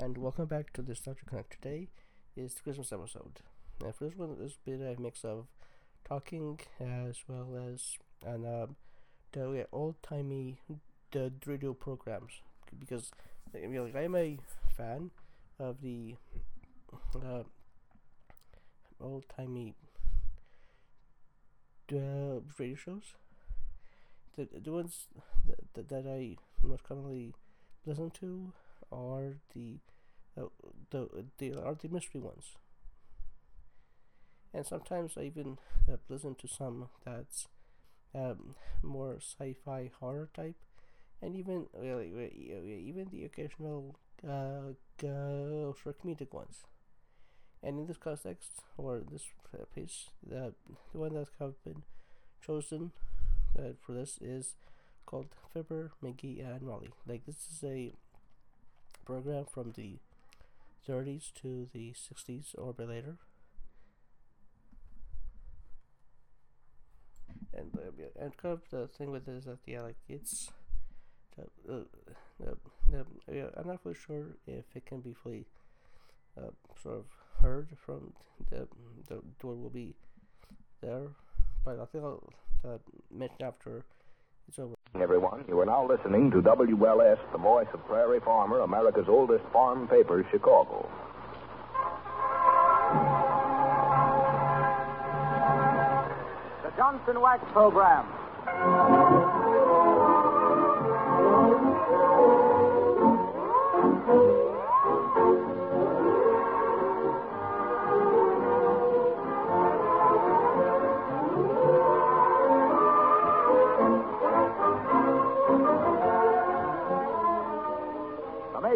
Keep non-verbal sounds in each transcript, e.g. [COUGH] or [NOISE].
and welcome back to the Star Trek Connect. Today is the Christmas episode. And for this one, this will be a mix of talking as well as and um, the old timey the radio programs because I mean, like I'm a fan of the uh, old timey uh, radio shows. The the ones that, that I most commonly listen to are the uh, the the are the mystery ones. And sometimes I even uh, listen to some that's um, more sci-fi horror type, and even really even the occasional uh, short comedic ones. And in this context, or this piece, the the one that have been chosen uh, for this is called Fibber, McGee, and Molly. Like this is a program from the 30s to the 60s or later. And uh, and kind of the thing with it is that yeah, like it's uh, uh, yeah, I'm not really sure if it can be fully uh, sort of heard from the the door will be there, but I think I'll uh, mention after it's over. Everyone, you are now listening to WLS, the voice of Prairie Farmer, America's oldest farm paper, Chicago. The Johnson Wax Program.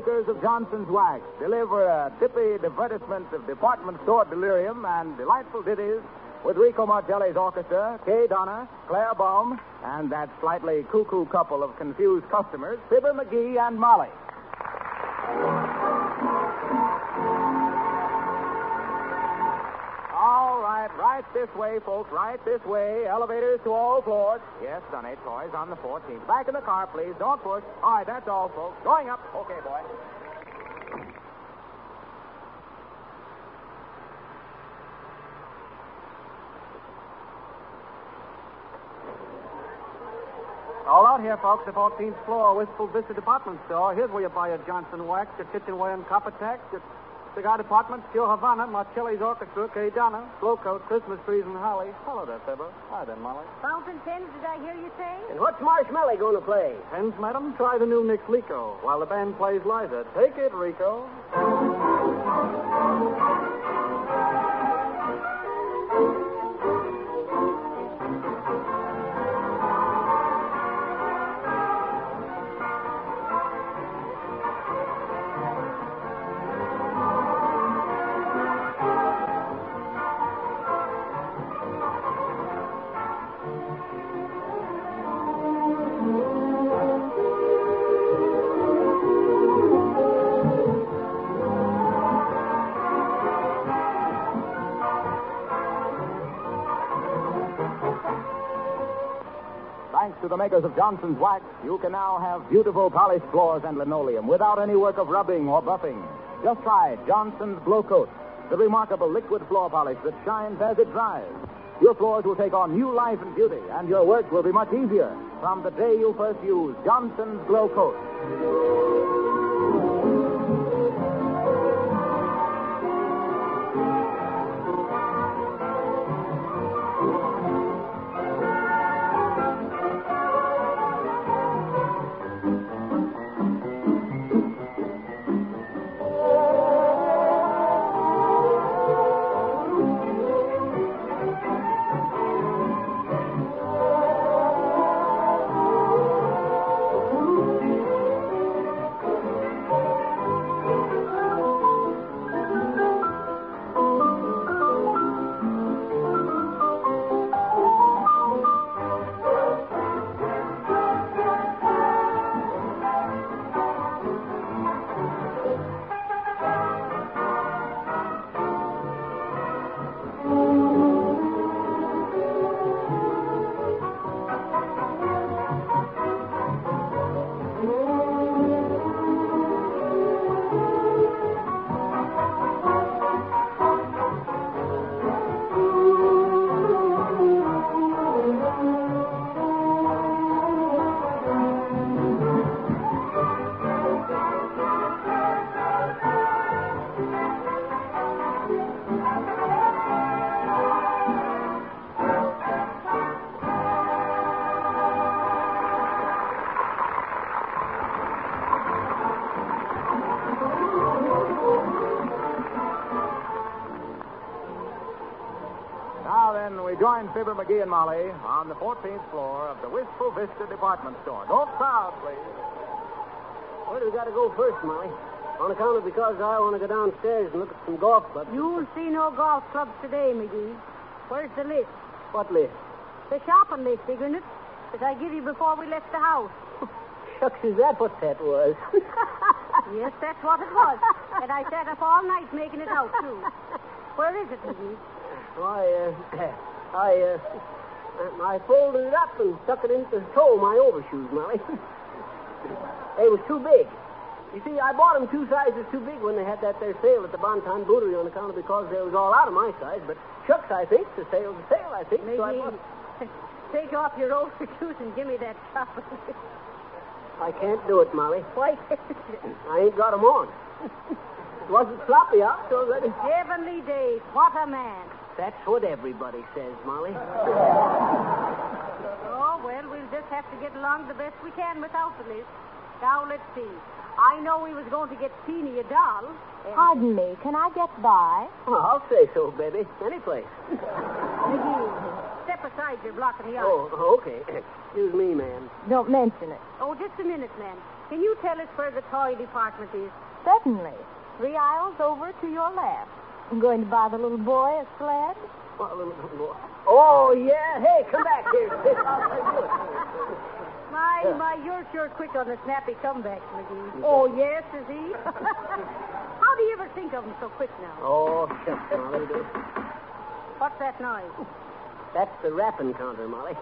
Makers of Johnson's Wax deliver a tippy advertisement of department store delirium and delightful ditties with Rico Marcelli's orchestra, Kay Donna, Claire Baum, and that slightly cuckoo couple of confused customers, Fibber McGee and Molly. Right, this way, folks, right this way. Elevators to all floors. Yes, Sonny, toys on the 14th. Back in the car, please. Don't push. All right, that's all, folks. Going up. Okay, boy. All out here, folks. The 14th floor, Wistful Vista Department Store. Here's where you buy your Johnson wax, your kitchenware and Coppertech, your cigar department, Pure Havana, Marcelli's Orchestra, Kay Donna, Glow Coat, Christmas trees, and holly. Hello there, Fibber. Hi there, Molly. Fountain pens, did I hear you say? And what's Marshmallow going to play? Pens, madam? Try the new Nick Lico while the band plays Liza. Take it, Rico. Of Johnson's Wax, you can now have beautiful polished floors and linoleum without any work of rubbing or buffing. Just try Johnson's Glow Coat, the remarkable liquid floor polish that shines as it dries. Your floors will take on new life and beauty, and your work will be much easier from the day you first use Johnson's Glow Coat. We join Fibber McGee and Molly on the 14th floor of the Wistful Vista department store. Don't crowd, please. Where do we got to go first, Molly? On account of because I want to go downstairs and look at some golf clubs. You'll see no golf clubs today, McGee. Where's the list? What list? The shopping list, isn't it? That I give you before we left the house. [LAUGHS] Shucks, is that what that was? [LAUGHS] Yes, that's what it was. and I sat up all night making it out, too. [LAUGHS] Where is it, McGee? Why, uh, [CLEARS THROAT] I, uh, I folded it up and stuck it into the toe of my overshoes, Molly. [LAUGHS] they was too big. You see, I bought them two sizes too big when they had that there sale at the Bonton Bootery on account of because they was all out of my size. But shucks, I think the sale's a sale. I think. So I, [LAUGHS] take off your overshoes and give me that shopping. I can't do it, Molly. Why, I ain't got 'em on. it wasn't sloppy out, so is. heavenly days, what a man. That's what everybody says, Molly. Oh, well, we'll just have to get along the best we can without the list. Now, let's see. I know we was going to get Teeny a doll. and- Pardon me, can I get by? Well, I'll say so, baby. Any place. McGee, step aside, you're blocking the aisle. Oh, okay. Excuse me, ma'am. Don't mention it. Oh, just a minute, ma'am. Can you tell us where the toy department is? Certainly. Three aisles over to your left. I'm going to buy the little boy a sled. What little boy? Oh, yeah. Hey, come back here. sis. I'll tell you. My, my, you're sure quick on the snappy comeback, McGee. Oh, yes, is he? [LAUGHS] How do you ever think of him so quick now? Oh, shucks, Molly. What's that noise? That's the rapping counter, Molly. [LAUGHS] [LAUGHS]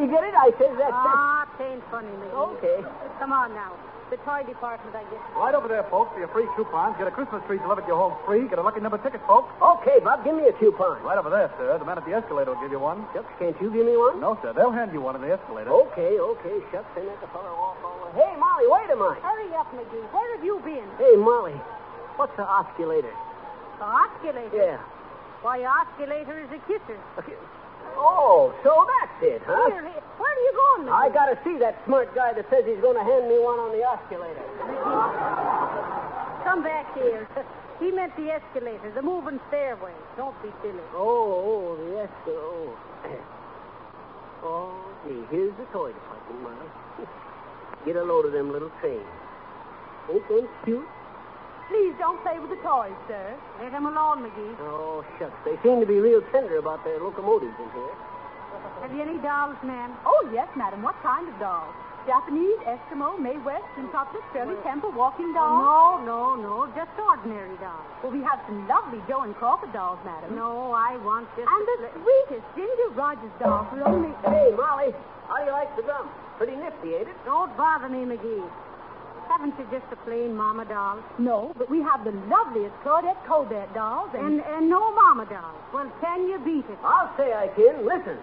you get it? I says that. Ah, tain't funny, McGee. Okay. Come on now. The toy department, I guess. Right over there, folks, for your free coupons. Get a Christmas tree delivered to your home free. Get a lucky number ticket, folks. Okay, Bob, give me a coupon. Right over there, sir. The man at the escalator will give you one. Shucks, can't you give me one? No, sir. They'll hand you one in the escalator. Okay, okay. Shucks, then let the fellow walk all the way. Hey, Molly, wait a minute. Hurry up, McGee. Where have you been? Hey, Molly, what's the osculator? The osculator. Yeah. Why, osculator is a kisser. Okay. Oh, so that's it, huh? Here, here. Where are you going, McGee? I gotta see that smart guy that says he's gonna hand me one on the osculator. Come back here. [LAUGHS] He meant the escalator, the moving stairway. Don't be silly. Oh, oh, the escalator. Oh. oh, gee, here's the toy department, Molly. [LAUGHS] Get a load of them little trains. Ain't them cute? Please don't play with the toys, sir. Let them alone, McGee. Oh, shucks. They seem to be real tender about their locomotives in here. Have you any dolls, ma'am? Oh, yes, madam. What kind of dolls? Japanese, Eskimo, Mae West, and Toplet, Shirley Temple, walking dolls? Oh, no, no, no. Just ordinary dolls. Well, we have some lovely Joan Crawford dolls, madam. No, I want just... And the sweetest Ginger Rogers dolls for only... Hey, Molly, how do you like the drum? Pretty nifty, ain't it? Don't bother me, McGee. Haven't you just a plain mama doll? No, but we have the loveliest Claudette Colbert dolls and... And, and no mama dolls. Well, can you beat it? I'll say I can. Listen.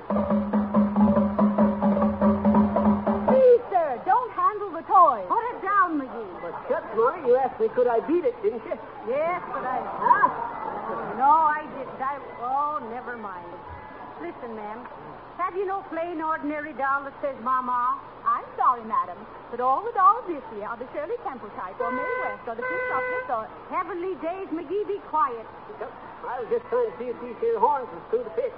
Please, sir, don't handle the toys. Put it down, McGee. But shucks, Molly, you asked me could I beat it, didn't you? Yes, but I... Huh? No, I didn't. I... Oh, never mind. Listen, ma'am. Have you no plain, ordinary doll that says Mama? I'm sorry, madam, but all the dolls this year are the Shirley Temple type or Mae West or the Pink Chocolate or... Heavenly days, McGee, be quiet. I was just trying to see if these here horns was through the pitch.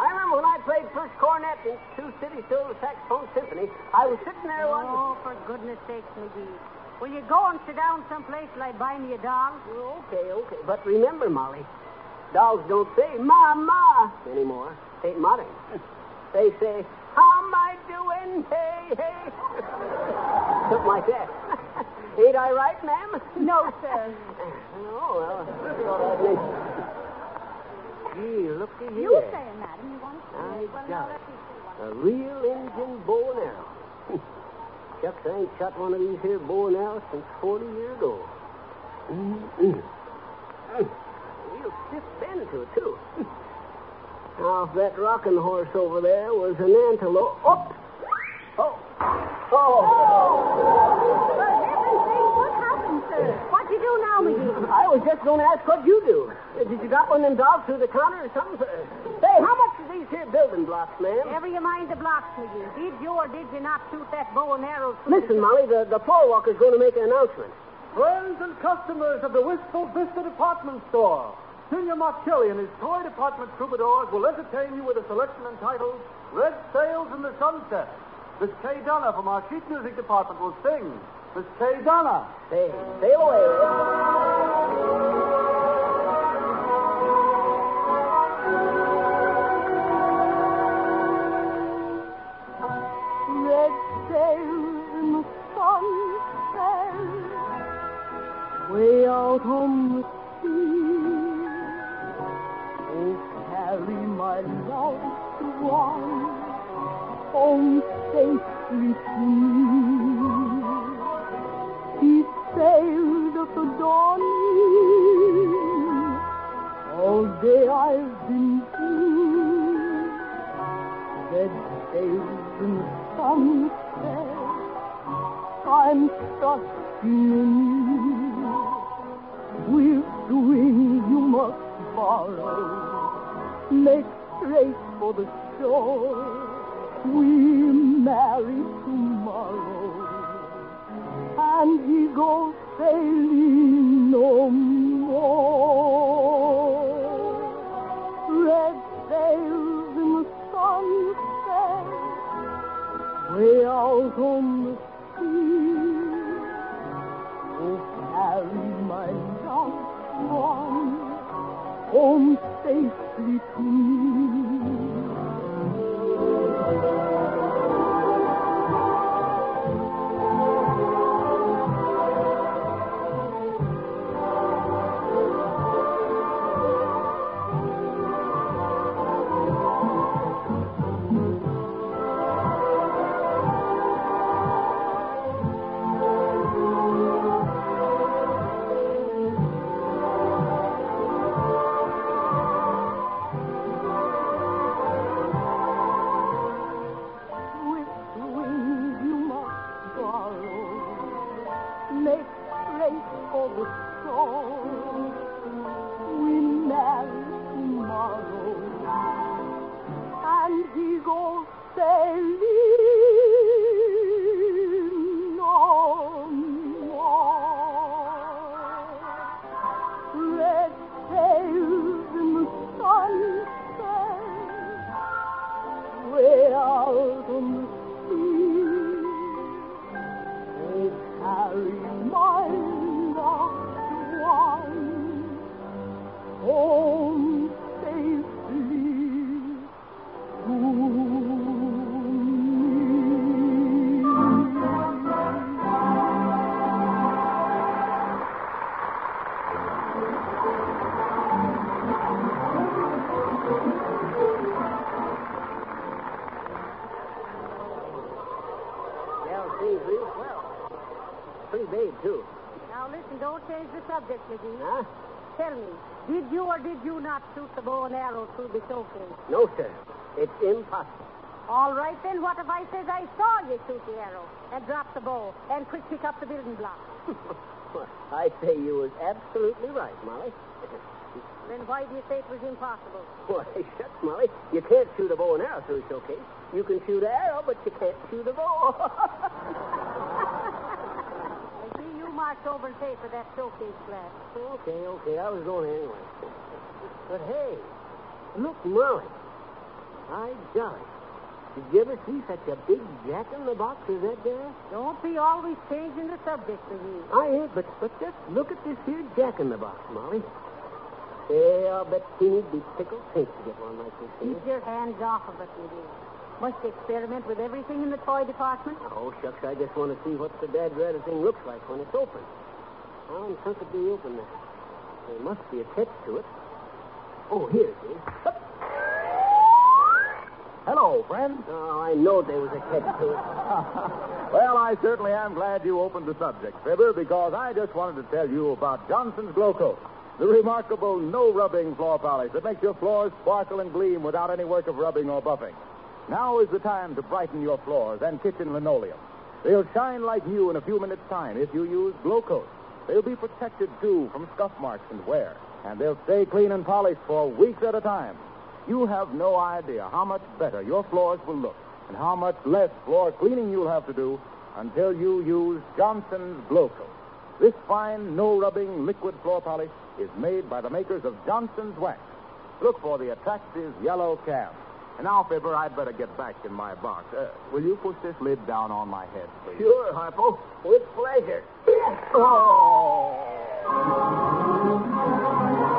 I remember when I played first cornet in Sioux City Silver Saxophone Symphony, I was sitting there one... Oh, for goodness sakes, McGee. Will you go and sit down someplace till I buy me a doll? Okay, okay. But remember, Molly, dolls don't say "mama" anymore. Ain't modern. They say, "How am I doing? Hey, hey." Something like that. [LAUGHS] Ain't I right, ma'am? No, sir. [LAUGHS] Oh well. Gee, look at here. You say it, madam. You want to... I Well, now, got let it. see one. A real Indian bow and arrow. Shucks, I ain't shot one of these here bow and arrows since 40 years ago. Mm-mm. Mm. Real stiff bend to it, too. Now, if that rocking horse over there was an antelope. Oh! Oh! Oh! What happened, sir? What you do now, McGee? I was just going to ask what you do. Uh, Did you got one of them dogs through the counter or something? Say, how much are these here building blocks, ma'am? Never you mind the blocks, McGee. Did you or did you not shoot that bow and arrow? through Listen, Molly, the, the floor walker's going to make an announcement. Friends and customers of the Wistful Vista Department Store, Monsignor Marcelli and his toy department troubadours will entertain you with a selection entitled Red Sails in the Sunset. Miss Kay Donna from our sheet music department will sing. Miss Kay Donna. Say, sail away, me. He sailed at the dawning, all day I've been blue. Red sails in the sunset. I'm trusting in you. With wings you must borrow. Make straight for the shore. We marry tomorrow. And he goes sailing no more. Red sails in the sunset, way out on the sea. Oh, carry my loved one home safely to me. Straight for the shore. We marry tomorrow, and he goes sailing right then, what if I says I saw you shoot the arrow and drop the bow and quick pick up the building block? Well, [LAUGHS] I say you was absolutely right, Molly. [LAUGHS] then why do you say it was impossible? Why, shucks, Molly. You can't shoot a bow and arrow through a showcase. You can shoot an arrow, but you can't shoot a bow. [LAUGHS] See you march over and pay for that showcase glass. okay, okay. I was going anyway. But hey, look, Molly. By golly. Did you ever see such a big jack in the box as that there? Don't be always changing the subject, McGee. I ain't, but, but just look at this here jack in the box, Molly. Yeah, I'll bet Teeny'd be tickled pink to get one like this here. Keep your hands off of it, McGee. Must experiment with everything in the toy department? Oh, shucks, I just want to see what the dad rather thing looks like when it's open. How in chunk it be open there? There must be a catch to it. Oh, here it is. Hup. Hello, friend. Oh, I know there was a catch to it. [LAUGHS] well, I certainly am glad you opened the subject, Fibber, because I just wanted to tell you about Johnson's Glow Coat, the remarkable no-rubbing floor polish that makes your floors sparkle and gleam without any work of rubbing or buffing. Now is the time to brighten your floors and kitchen linoleum. They'll shine like new in a few minutes' time if you use Glow Coat. They'll be protected, too, from scuff marks and wear, and they'll stay clean and polished for weeks at a time. You have no idea how much better your floors will look and how much less floor cleaning you'll have to do until you use Johnson's Glow Coat. This fine, no rubbing liquid floor polish is made by the makers of Johnson's Wax. Look for the attractive yellow cap. And now, Fibber, I'd better get back in my box. Uh, will you push this lid down on my head, please? Sure, Harpo. With pleasure. Hey, [LAUGHS]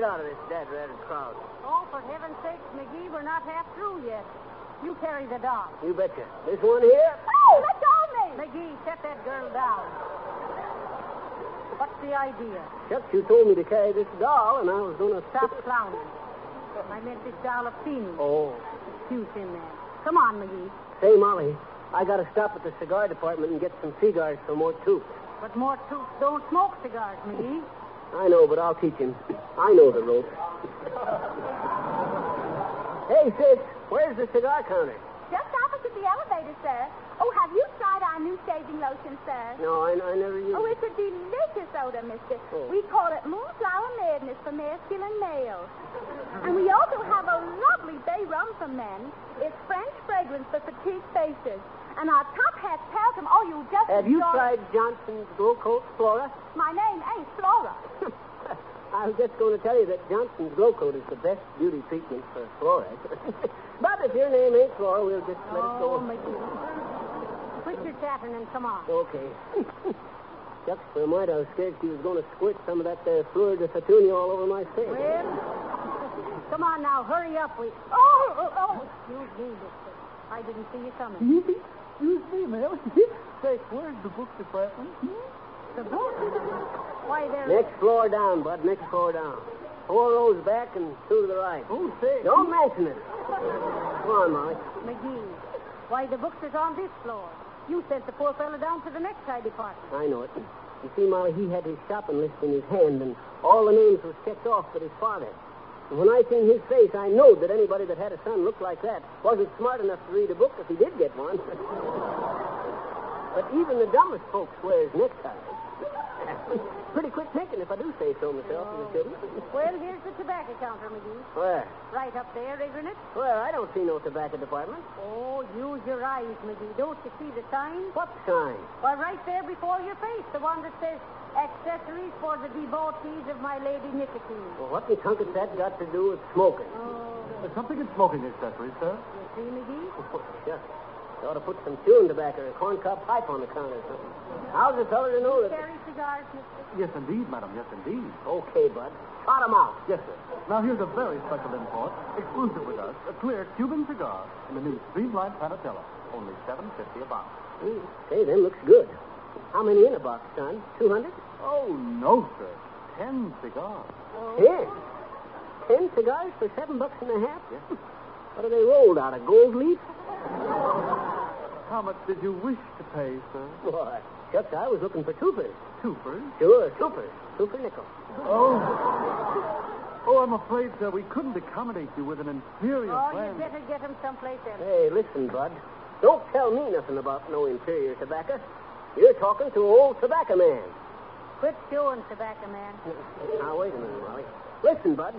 get out of this dead ratted crowd. Oh, for heaven's sake, McGee, we're not half through yet. You carry the dog. You betcha. This one here? Oh, let go of me! McGee, set that girl down. What's the idea? Shucks, you told me to carry this doll, and I was going to Stop clowning. I meant this doll of Phoenix. Oh. Excuse in there. Come on, McGee. Say, Molly, I got to stop at the cigar department and get some cigars for more Tooth. But more troops don't smoke cigars, McGee. I know, but I'll teach him. I know the ropes. hey, sis, where's the cigar counter? Just opposite the elevator, sir. Oh, have you tried our new shaving lotion, sir? No, I, I never used Oh, it's a delicious odor, mister. Oh. We call it Moonflower Madness for masculine males. And we also have a lovely bay rum for men. It's French fragrance for petite faces. And our top hat's talcum. Oh, you just Have you tried Johnson's Glow Coat, Flora? [LAUGHS] My name ain't Flora. I was just going to tell you that Johnson's Glow Coat is the best beauty treatment for Flora. [LAUGHS] but if your name ain't Flora, we'll just let it go. Oh. McGee. Quit your chattering and come on. Okay. [LAUGHS] Shucks, for a minute I was scared she was going to squirt some of that there Fleur de all over my face. Well, come on now, hurry up. We. Oh, oh, oh. Excuse me, mister. I didn't see you coming. Excuse me, ma'am. Say, where's the book department? Hmm? The book? Why, there. Next floor down, Bud. Next floor down. Four rows back and two to the right. Oh, say. Don't mention it. Come on, Molly. McGee. Why, the books is on this floor. You sent the poor fellow down to the necktie department. I know it. You see, Molly, he had his shopping list in his hand, and all the names was checked off but his father. And when I seen his face, I knowed that anybody that had a son looked like that wasn't smart enough to read a book if he did get one. [LAUGHS] but even the dumbest folks wears neckties. [LAUGHS] Pretty quick thinking, if I do say so myself in the city. Well, here's the tobacco counter, McGee. Where? Right up there, isn't it? Where? I don't see no tobacco department. Oh, use your eyes, McGee. Don't you see the sign? What sign? Why, right there before your face, the one that says accessories for the devotees of my lady nicotine. Well, what in tunket that got to do with smoking? Oh, There's something in smoking accessories, sir. you see, McGee? Oh, shucks. You ought to put some chewing tobacco or a corncob pipe on the counter or something. How's a feller to know that... Carry cigars, mister? Yes, indeed, madam. Yes, indeed. Okay, Bud. Trot 'em out. Yes, sir. Now, here's a very special import, exclusive with us, a clear Cuban cigar in the new Streamline Panatella. Only seven fifty a box. Hmm. Say, them looks good. How many in a box, son? 200? Oh, no, sir. ten cigars. Oh. Ten. Ten cigars for seven bucks and a half? What are they rolled out of gold leaf? How much did you wish to pay, sir? Why, shucks, I was looking for twopers. Twopers. Sure, twopers. Two for nickel. Oh. Oh, I'm afraid, sir, we couldn't accommodate you with an inferior Oh, plan. you'd better get him someplace else. Hey, listen, Bud. Don't tell me nothing about no inferior tobacco. You're talking to old tobacco man. Quit chewing, tobacco man. [LAUGHS] Now, wait a minute, Molly. Listen, Bud.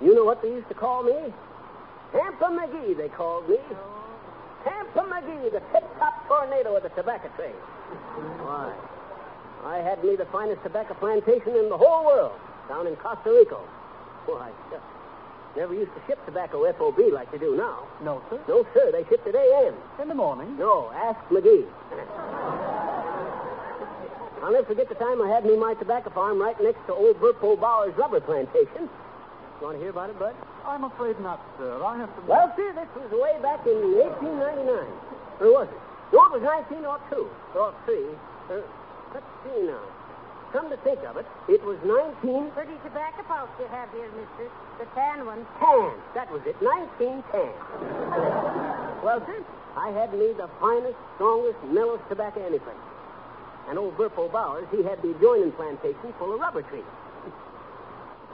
You know what they used to call me? Tampa McGee, they called me. Tampa McGee, the tip-top tornado of the tobacco trade. Why? I had me the finest tobacco plantation in the whole world, down in Costa Rica. Why, shucks. Never used to ship tobacco FOB like they do now. No, sir. No, sir, they shipped it AM. In the morning. No, ask McGee. [LAUGHS] I'll never forget the time I had me my tobacco farm right next to old Burpo Bauer's rubber plantation. You want to hear about it, Bud? I'm afraid not, sir. I have to. Well, sir, this was way back in 1899. Or was it? No, it was 1902. Or three. Uh, let's see now. Come to think of it, it was 19... Pretty tobacco pouch you have here, mister. The tan one. Tan. That was it. 1910. [LAUGHS] well, sir, I had me the finest, strongest, mellowest tobacco anyplace. And old Burpo Bowers, he had the adjoining plantation full of rubber trees.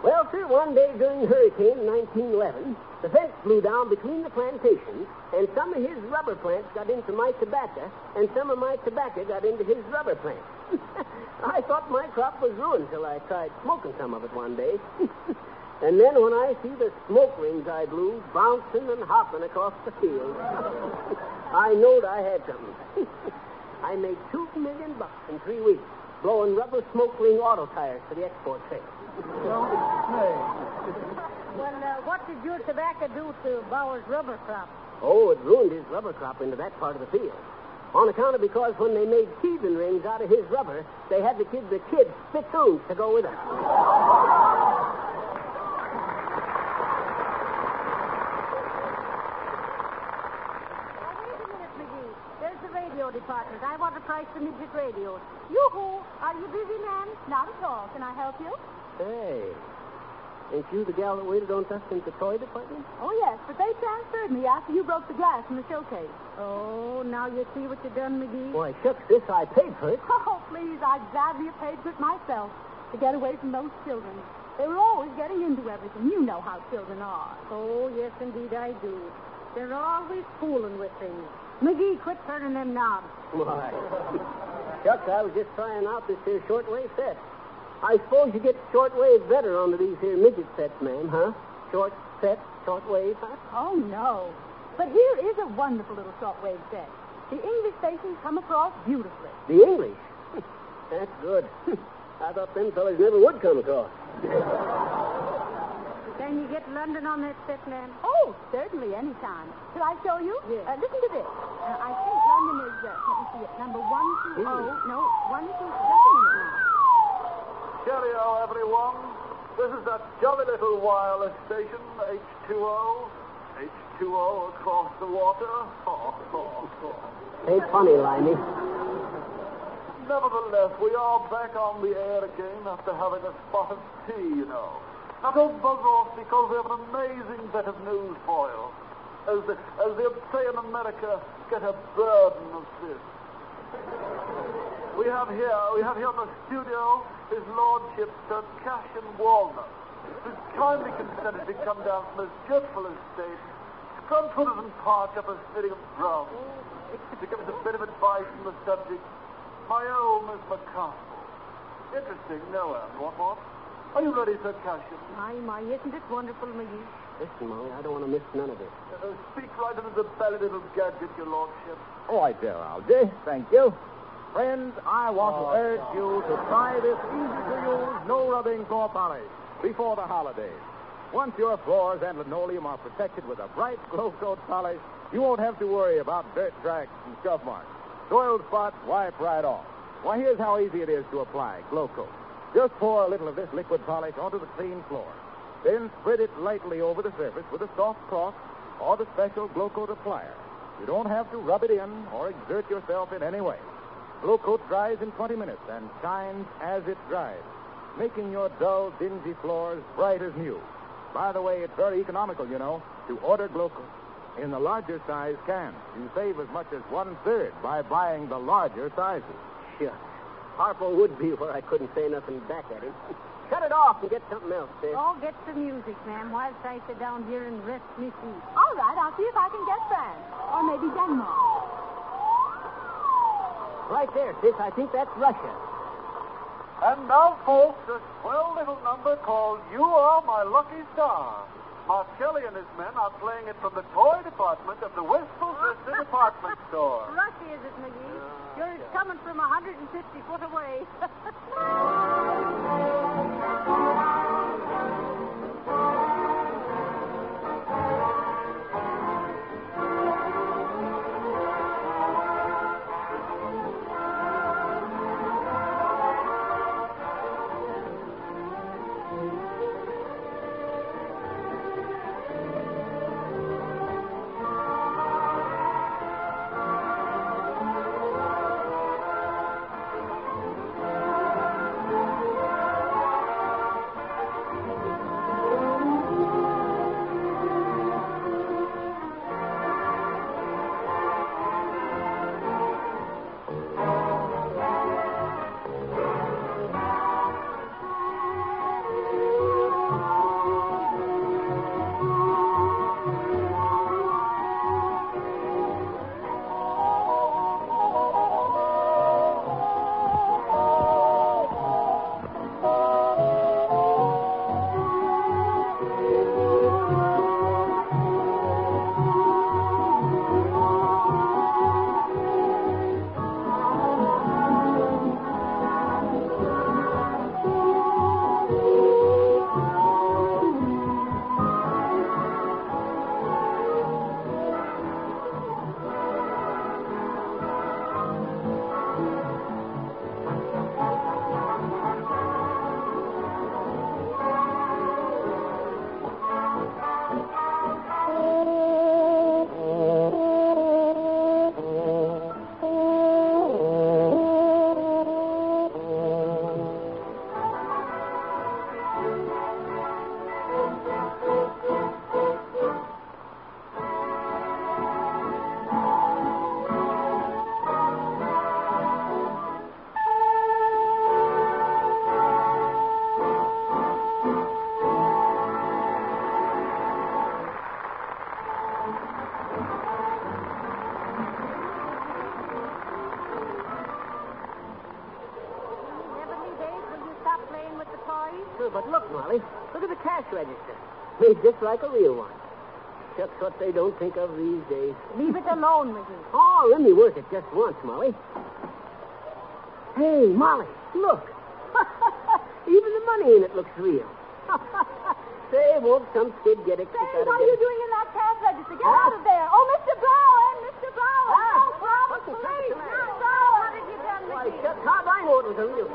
Well, sir, one day during the Hurricane in 1911, the fence blew down between the plantations, and some of his rubber plants got into my tobacco, and some of my tobacco got into his rubber plants. [LAUGHS] I thought my crop was ruined till I tried smoking some of it one day. [LAUGHS] and then when I see the smoke rings I blew bouncing and hopping across the field, [LAUGHS] I knowed I had something. I made two million bucks in three weeks, blowing rubber smoke ring auto tires for the export trade. Don't say. Well, uh, what did your tobacco do to Bauer's rubber crop? Oh, it ruined his rubber crop into that part of the field. On account of because when they made teething rings out of his rubber, they had to give the kids spittoons to go with them. Now, wait a minute, McGee. There's the radio department. I want to price the midget radios. Yoo-hoo! Are you busy, ma'am? Not at all. Can I help you? Hey, ain't you the gal that waited on us in the toy department? Oh, yes, but they transferred me after you broke the glass in the showcase. Oh, now you see what you done, McGee? Boy, shucks, this I paid for it. Oh, please, I'd gladly have paid for it myself to get away from those children. They were always getting into everything. You know how children are. Oh, yes, indeed I do. They're always fooling with things. McGee, quit turning them knobs. Why? Shucks, I was just trying out this here shortwave set. I suppose you get shortwave better onto these here midget sets, ma'am, huh? Short set, shortwave, huh? Oh, no. But here is a wonderful little shortwave set. The English stations come across beautifully. The English. [LAUGHS] That's good. [LAUGHS] I thought them fellas never would come across. [LAUGHS] Can you get London on that set, ma'am? Oh, certainly, anytime. Shall I show you? Yes. Uh, listen to this. Uh, I think London is, uh, let me see it, number one two oh. No, one two, just a minute now. Cheerio, everyone. This is that jolly little wireless station, H2O. H2O across the water. [LAUGHS] Ain't funny, Limey. Nevertheless, we are back on the air again after having a spot of tea, you know. Now, don't buzz off because we have an amazing bit of news for you. As, the, as they say in America, get a burden of this. We have here, we have here in the studio His Lordship Sir Cassian Walnut, who's kindly consented to come down from his dreadful estate, Scrumforded and Park up a sitting of Brown, to give us a bit of advice on the subject. My own Miss McCarthy. Interesting, no, Anne. What, what? Are you ready, Sir Cassian? My, my, isn't it wonderful, McGee? Listen, Molly, I don't want to miss none of it. Uh, speak right into the belly, little gadget, your lordship. Oh, All right there, Algy. Thank you. Friends, I want to urge you to try this easy-to-use, no-rubbing floor polish before the holidays. Once your floors and linoleum are protected with a bright glow coat polish, you won't have to worry about dirt tracks and scuff marks. Soiled spots wipe right off. Why, here's how easy it is to apply glow coat. Just pour a little of this liquid polish onto the clean floor. Then spread it lightly over the surface with a soft cloth or the special glow coat applier. You don't have to rub it in or exert yourself in any way. Glow coat dries in 20 minutes and shines as it dries. making your dull, dingy floors bright as new. By the way, it's very economical, you know, to order Glow Coat in the larger size cans. You save as much as one third by buying the larger sizes. Shucks. Harpo would be where I couldn't say nothing back at him. [LAUGHS] Shut it off and get something else, sis. Oh, get the music, ma'am, whilst I sit down here and rest me feet. All right, I'll see if I can get France. Or maybe Denmark. Right there, sis. I think that's Russia. And now, folks, a swell little number called You Are My Lucky Star. Marcelli and his men are playing it from the toy department of the Wistful Vista department store. [LAUGHS] Russia, is it, McGee? You're coming from 150 foot away. [LAUGHS] Made just like a real one. Shucks, what they don't think of these days. Leave it alone, McGee. Oh, let me work it just once, Molly. Hey, Molly, look. [LAUGHS] Even the money in it looks real. [LAUGHS] Say, won't some kid get it? Say, what are you doing in that cash register? Get out of there. Oh, Mr. Brown, Mr. Brown. Ah. Oh, Brown, please. Mr. Brown. What have you done, Why, McGee? how'd I know it was a real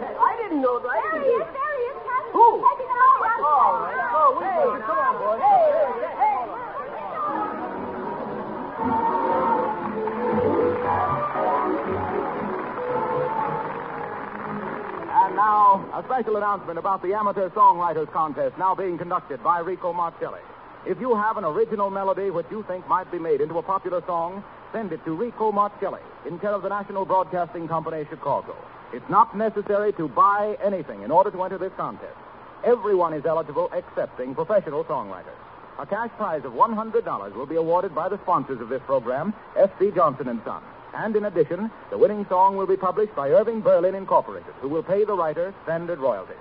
special announcement about the Amateur Songwriters Contest now being conducted by Rico Marcelli. If you have an original melody which you think might be made into a popular song, send it to Rico Marcelli in care of the National Broadcasting Company, Chicago. It's not necessary to buy anything in order to enter this contest. Everyone is eligible excepting professional songwriters. A cash prize of $100 will be awarded by the sponsors of this program, S.C. Johnson and Son. And in addition, the winning song will be published by Irving Berlin Incorporated, who will pay the writer standard royalties.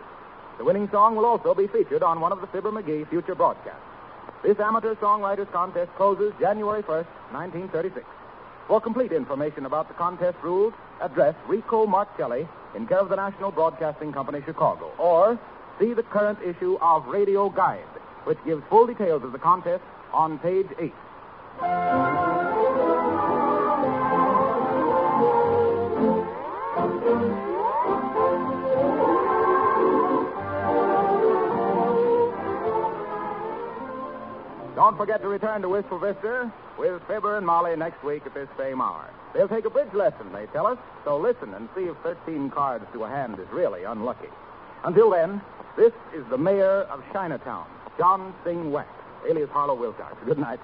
The winning song will also be featured on one of the Fibber McGee future broadcasts. This amateur songwriters contest closes January 1st, 1936. For complete information about the contest rules, address Rico Marcelli in care of the National Broadcasting Company, Chicago, or see the current issue of Radio Guide, which gives full details of the contest on page 8. Don't forget to return to Wistful Vista with Fibber and Molly next week at this same hour. They'll take a bridge lesson, they tell us, so listen and see if 13 cards to a hand is really unlucky. Until then, this is the mayor of Chinatown, John Sing Wax, alias Harlow Wilcox. Good night.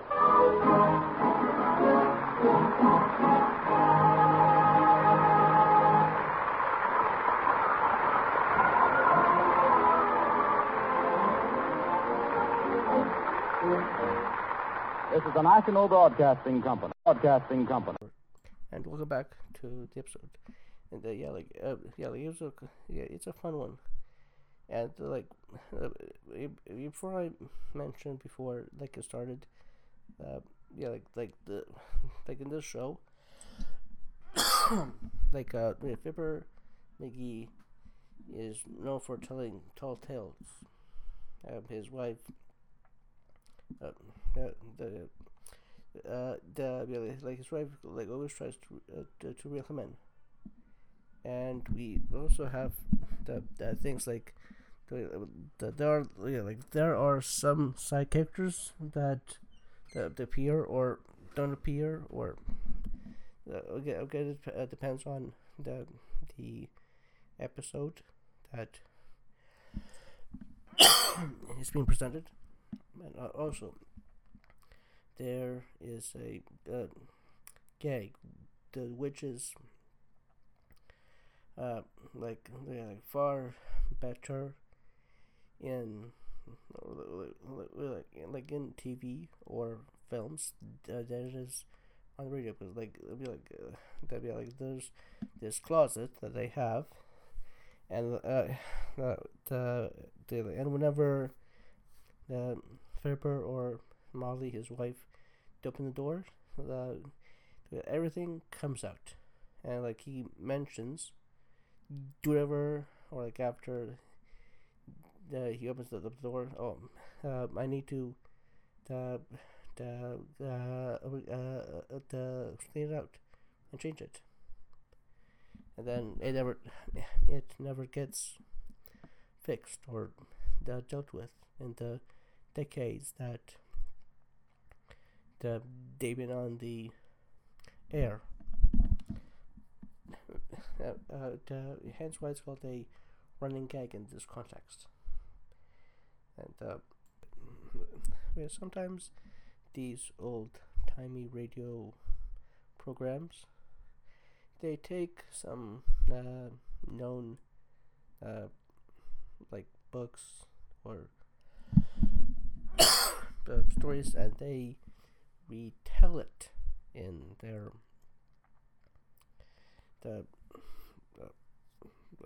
This is the National Broadcasting Company. Broadcasting Company. And welcome back to the episode. And uh, yeah, like uh, yeah, like it was a yeah, it's a fun one. And uh, like uh, before I mentioned before, like it started, uh, yeah, like like the like in this show, [COUGHS] like uh, Fibber McGee is known for telling tall tales. Um, his wife, uh, the the uh, the yeah, like his wife like always tries to uh, to, to reel him in, and we also have the, the things like the, the, there are yeah, like there are some side characters that that appear or don't appear or uh, okay okay it uh, depends on the the episode that [COUGHS] is being presented and uh, also there is a uh, gag. The witches uh, like yeah, like far better in like, like in TV or films uh, than it is on radio. Because like it'll be like uh, that'd be like there's this closet that they have. And uh, [SIGHS] the, the, the and whenever the Fibber or Molly his wife open the door the, everything comes out. And like he mentions do whatever or like after the, he opens the, the door oh uh, I need to the the uh, uh, the clean it out and change it. And then it never it never gets fixed or uh, dealt with in the decades that the they've been on the air. Uh, uh, the, hence why it's called a running gag in this context. And uh, yeah, sometimes these old timey radio programs they take some uh, known uh, like books or uh, stories and they retell it in their the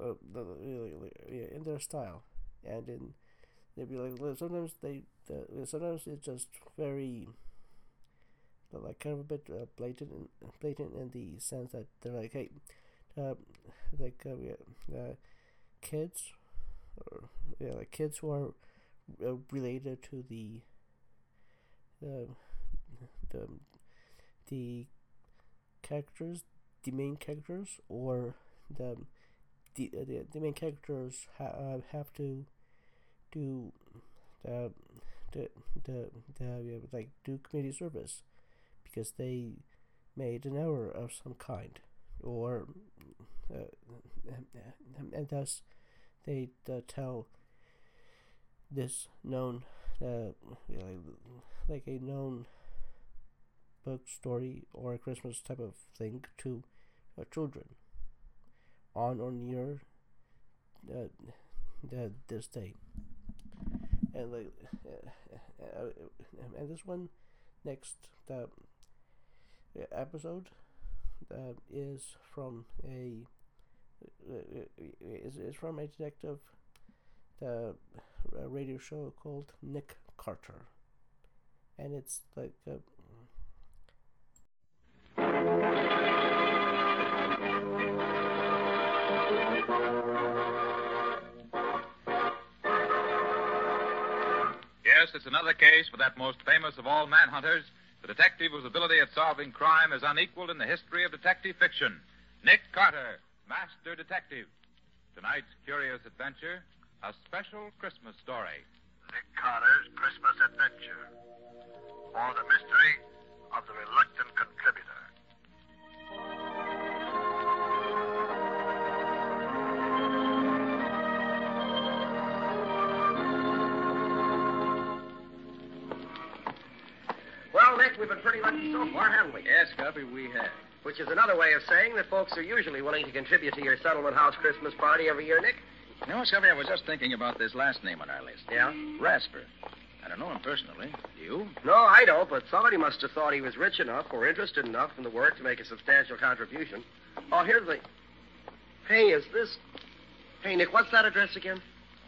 uh, the, uh, in their style. And in they'd be like sometimes they the, sometimes it's just very like kind of a bit uh, blatant blatant in the sense that they're like hey uh, like uh, yeah, uh, kids or yeah like kids who are uh, related to the uh, the the characters, the main characters, or the the uh, the, the main characters ha- uh, have to do the the the, the like do community service because they made an error of some kind or uh, and, and thus they uh, tell this known uh, like a known book story or a Christmas type of thing to uh, children on or near uh, the, this day. And like, uh, uh, uh and this one next the episode uh, is from a is, is from a detective the radio show called Nick Carter and it's like Yes, it's another case for that most famous of all manhunters, the detective whose ability at solving crime is unequaled in the history of detective fiction. Nick Carter, Master Detective. Tonight's curious adventure, a special Christmas story. Nick Carter's Christmas Adventure, or the mystery of the reluctant contributor. Well, Nick, we've been pretty lucky so far, haven't we? Yes, Scubby, we have. Which is another way of saying that folks are usually willing to contribute to your settlement house Christmas party every year, Nick. You know, Scubby, I was just thinking about this last name on our list. Yeah? Rasper. I don't know him personally. Do you? No, I don't, but somebody must have thought he was rich enough or interested enough in the work to make a substantial contribution. Oh, here's the. Hey, is this. Hey, Nick, what's that address again?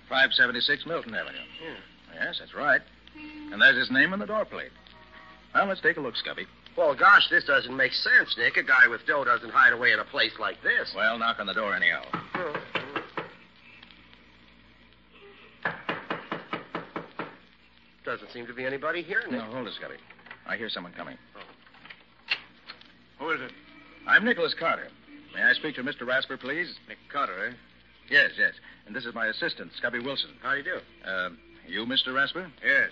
576 Milton Avenue. Yeah. Yes, that's right. And there's his name on the door plate. Well, let's take a look, Scubby. Well, gosh, this doesn't make sense, Nick. A guy with dough doesn't hide away in a place like this. Well, knock on the door anyhow. Doesn't seem to be anybody here, Nick. No, hold it, Scubby. I hear someone coming. Who is it? I'm Nicholas Carter. May I speak to Mr. Rasper, please? Nick Carter, eh? Yes, yes. And this is my assistant, Scubby Wilson. How do you do? Uh, you, Mr. Rasper? Yes.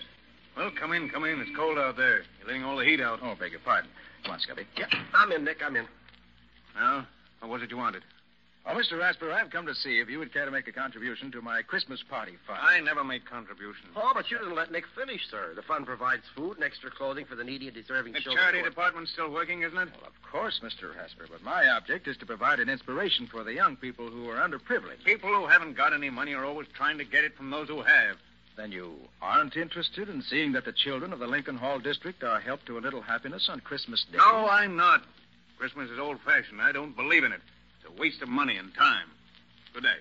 Well, come in, come in. It's cold out there. You're letting all the heat out. Oh, beg your pardon. Come on, Scubby. Yeah, I'm in, Nick. I'm in. Well, what was it you wanted? Oh, Mr. Rasper, I've come to see if you would care to make a contribution to my Christmas party fund. I never make contributions. Oh, but you didn't let Nick finish, sir. The fund provides food and extra clothing for the needy and deserving The children. charity department's still working, isn't it? Well, of course, Mr. Rasper, but my object is to provide an inspiration for the young people who are underprivileged. People who haven't got any money are always trying to get it from those who have. Then you aren't interested in seeing that the children of the Lincoln Hall district are helped to a little happiness on Christmas Day? No, I'm not. Christmas is old fashioned. I don't believe in it. It's a waste of money and time. Good day.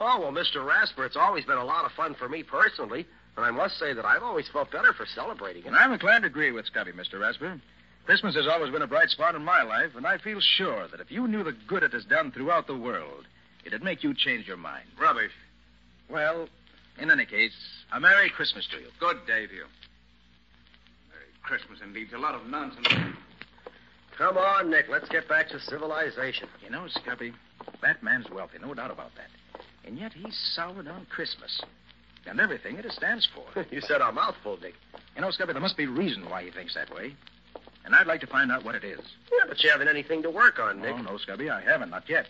Oh, well, Mr. Rasper, it's always been a lot of fun for me personally, and I must say that I've always felt better for celebrating it. And I'm inclined to agree with Scubby, Mr. Rasper. Christmas has always been a bright spot in my life, and I feel sure that if you knew the good it has done throughout the world, it'd make you change your mind. Rubbish. Well, in any case, a Merry Christmas to you. Good day to you. Merry Christmas, indeed. It's a lot of nonsense. Come on, Nick. Let's get back to civilization. You know, Scubby, that man's wealthy, no doubt about that. And yet he's soured on Christmas and everything it stands for. [LAUGHS] you said a mouthful, Dick. You know, Scubby, there must be reason why he thinks that way. And I'd like to find out what it is. Yeah, but you haven't anything to work on, Nick. Oh, no, Scubby, I haven't, not yet.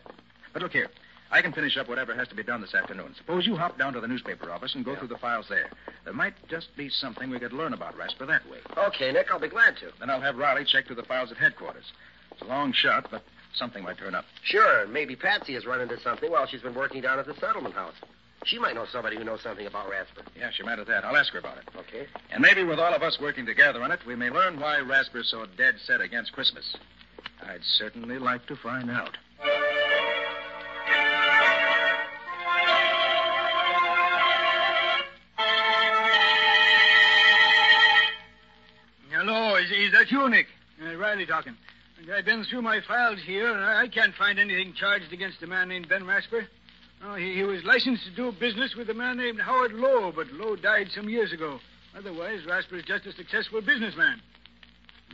But look here. I can finish up whatever has to be done this afternoon. Suppose you hop down to the newspaper office and go through the files there. There might just be something we could learn about Rasper that way. Okay, Nick, I'll be glad to. Then I'll have Riley check through the files at headquarters. It's a long shot, but something might turn up. Sure, maybe Patsy has run into something while she's been working down at the settlement house. She might know somebody who knows something about Rasper. Yeah, she might have that. I'll ask her about it. Okay. And maybe with all of us working together on it, we may learn why Rasper's so dead set against Christmas. I'd certainly like to find out. Is, is Nick? Uh, Riley talking. I've been through my files here, and I can't find anything charged against a man named Ben Rasper. Oh, he, he was licensed to do business with a man named Howard Lowe, but Lowe died some years ago. Otherwise, Rasper's just a successful businessman.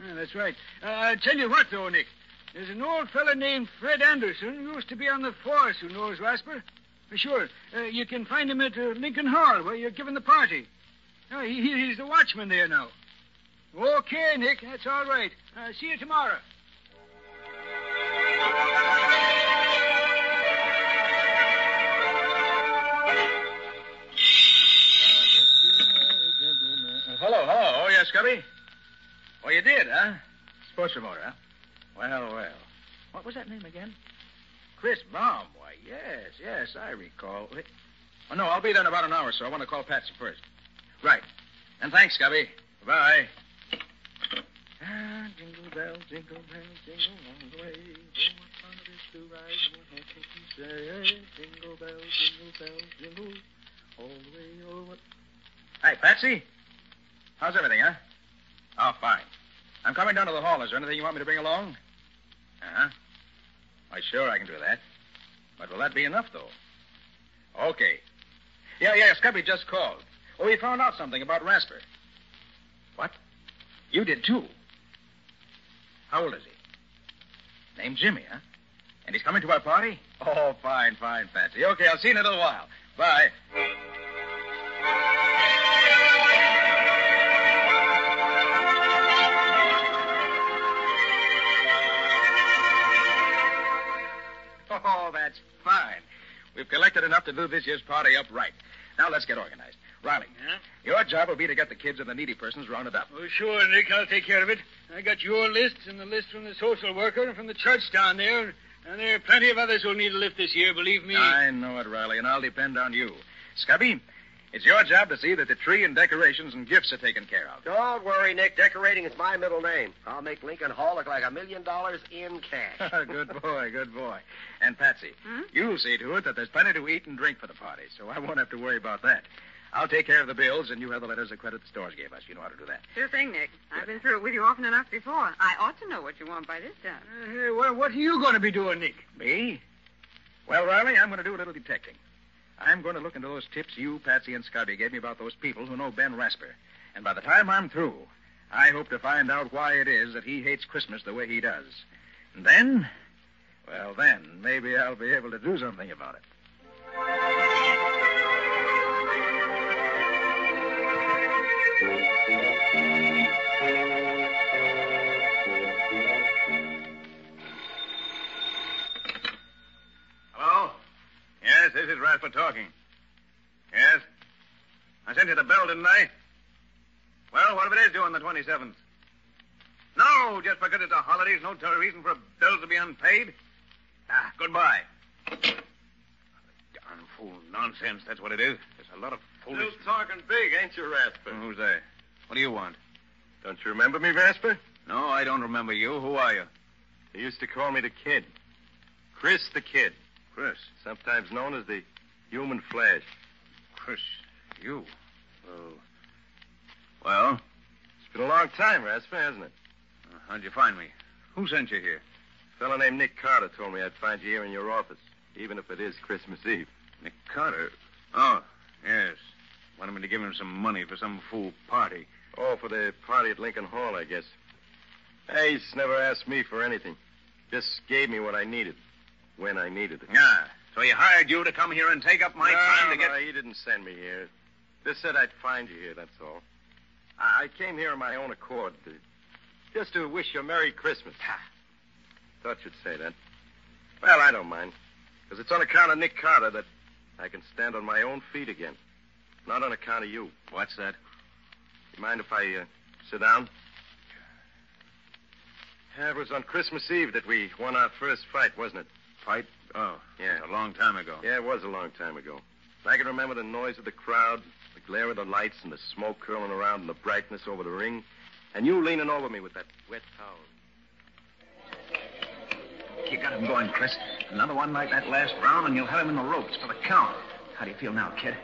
Yeah, that's right. Uh, I'll tell you what, though, Nick. There's an old fellow named Fred Anderson who used to be on the force who knows Rasper. Uh, Sure. Uh, you can find him at uh, Lincoln Hall, where you're giving the party. Uh, he- he's the watchman there now. Okay, Nick. That's all right. Uh, see you tomorrow. Hello, hello. Oh, yes, Scubby? Oh, you did, huh? Sports remoter, huh? Well, well. What was that name again? Chris Baum. Why, yes, yes, I recall. Wait. Oh, no, I'll be there in about an hour, so I want to call Patsy first. Right. And thanks, Scubby. Bye. Jingle bells, jingle bells, jingle all the way. Oh, what fun it is to ride in a happy sleigh. Jingle bells, jingle bells, jingle all the way. Oh, what... Hey, Patsy. How's everything, huh? Oh, fine. I'm coming down to the hall. Is there anything you want me to bring along? Uh-huh. Why, sure, I can do that. But will that be enough, though? Okay. Yeah, yeah, Scubby just called. Oh, he found out something about Rasper. What? You did, too? How old is he? Named Jimmy, huh? And he's coming to our party? Oh, fine, fine, Patsy. Okay, I'll see you in a little while. Bye. Oh, that's fine. We've collected enough to do this year's party up right. Now let's get organized. Riley, your job will be to get the kids and the needy persons rounded up. Oh, sure, Nick. I'll take care of it. I got your list and the list from the social worker and from the church down there. And there are plenty of others who'll need a lift this year, believe me. I know it, Riley, and I'll depend on you. Scubby, it's your job to see that the tree and decorations and gifts are taken care of. Don't worry, Nick. Decorating is my middle name. I'll make Lincoln Hall look like a million dollars in cash. [LAUGHS] good boy, good boy. And Patsy, hmm? you'll see to it that there's plenty to eat and drink for the party, so I won't have to worry about that. I'll take care of the bills, and you have the letters of credit the stores gave us. You know how to do that. Sure thing, Nick. I've been through it with you often enough before. I ought to know what you want by this time. Uh, hey, what, what are you going to be doing, Nick? Me? Well, Riley, I'm going to do a little detecting. I'm going to look into those tips you, Patsy, and Scubby gave me about those people who know Ben Rasper. And by the time I'm through, I hope to find out why it is that he hates Christmas the way he does. And then, well, then, maybe I'll be able to do something about it. Hello? Yes, this is Rasper talking. Yes? I sent you the bill, didn't I? Well, what if it is due on the 27th? No, just because it's a holiday is no reason for bills to be unpaid. Ah, goodbye. Darn fool nonsense, that's what it is. There's a lot of foolish... Still talking big, ain't you, Rasper? Who's there? What do you want? Don't you remember me, Rasper? No, I don't remember you. Who are you? They used to call me the Kid. Chris the Kid. Chris. Sometimes known as the Human Flash. Chris, you. Oh. Well? It's been a long time, Rasper, hasn't it? Uh, how'd you find me? Who sent you here? A fellow named Nick Carter told me I'd find you here in your office, even if it is Christmas Eve. Nick Carter? Oh, yes. Wanted me to give him some money for some fool party. Oh, for the party at Lincoln Hall, I guess. He's never asked me for anything. Just gave me what I needed when I needed it. Yeah. So he hired you to come here and take up my no, time to no, get. he didn't send me here. Just said I'd find you here, that's all. I, I came here on my own accord. To, just to wish you a Merry Christmas. Thought you'd say that. Well, I don't mind. Because it's on account of Nick Carter that I can stand on my own feet again. Not on account of you. What's that? You mind if I uh, sit down? Yeah, it was on Christmas Eve that we won our first fight, wasn't it? Fight? Oh, Yeah. a long time ago. Yeah, it was a long time ago. I can remember the noise of the crowd, the glare of the lights, and the smoke curling around, and the brightness over the ring, and you leaning over me with that wet towel. You got him going, Chris. Another one like that last round, and you'll have him in the ropes for the count. How do you feel now, kid?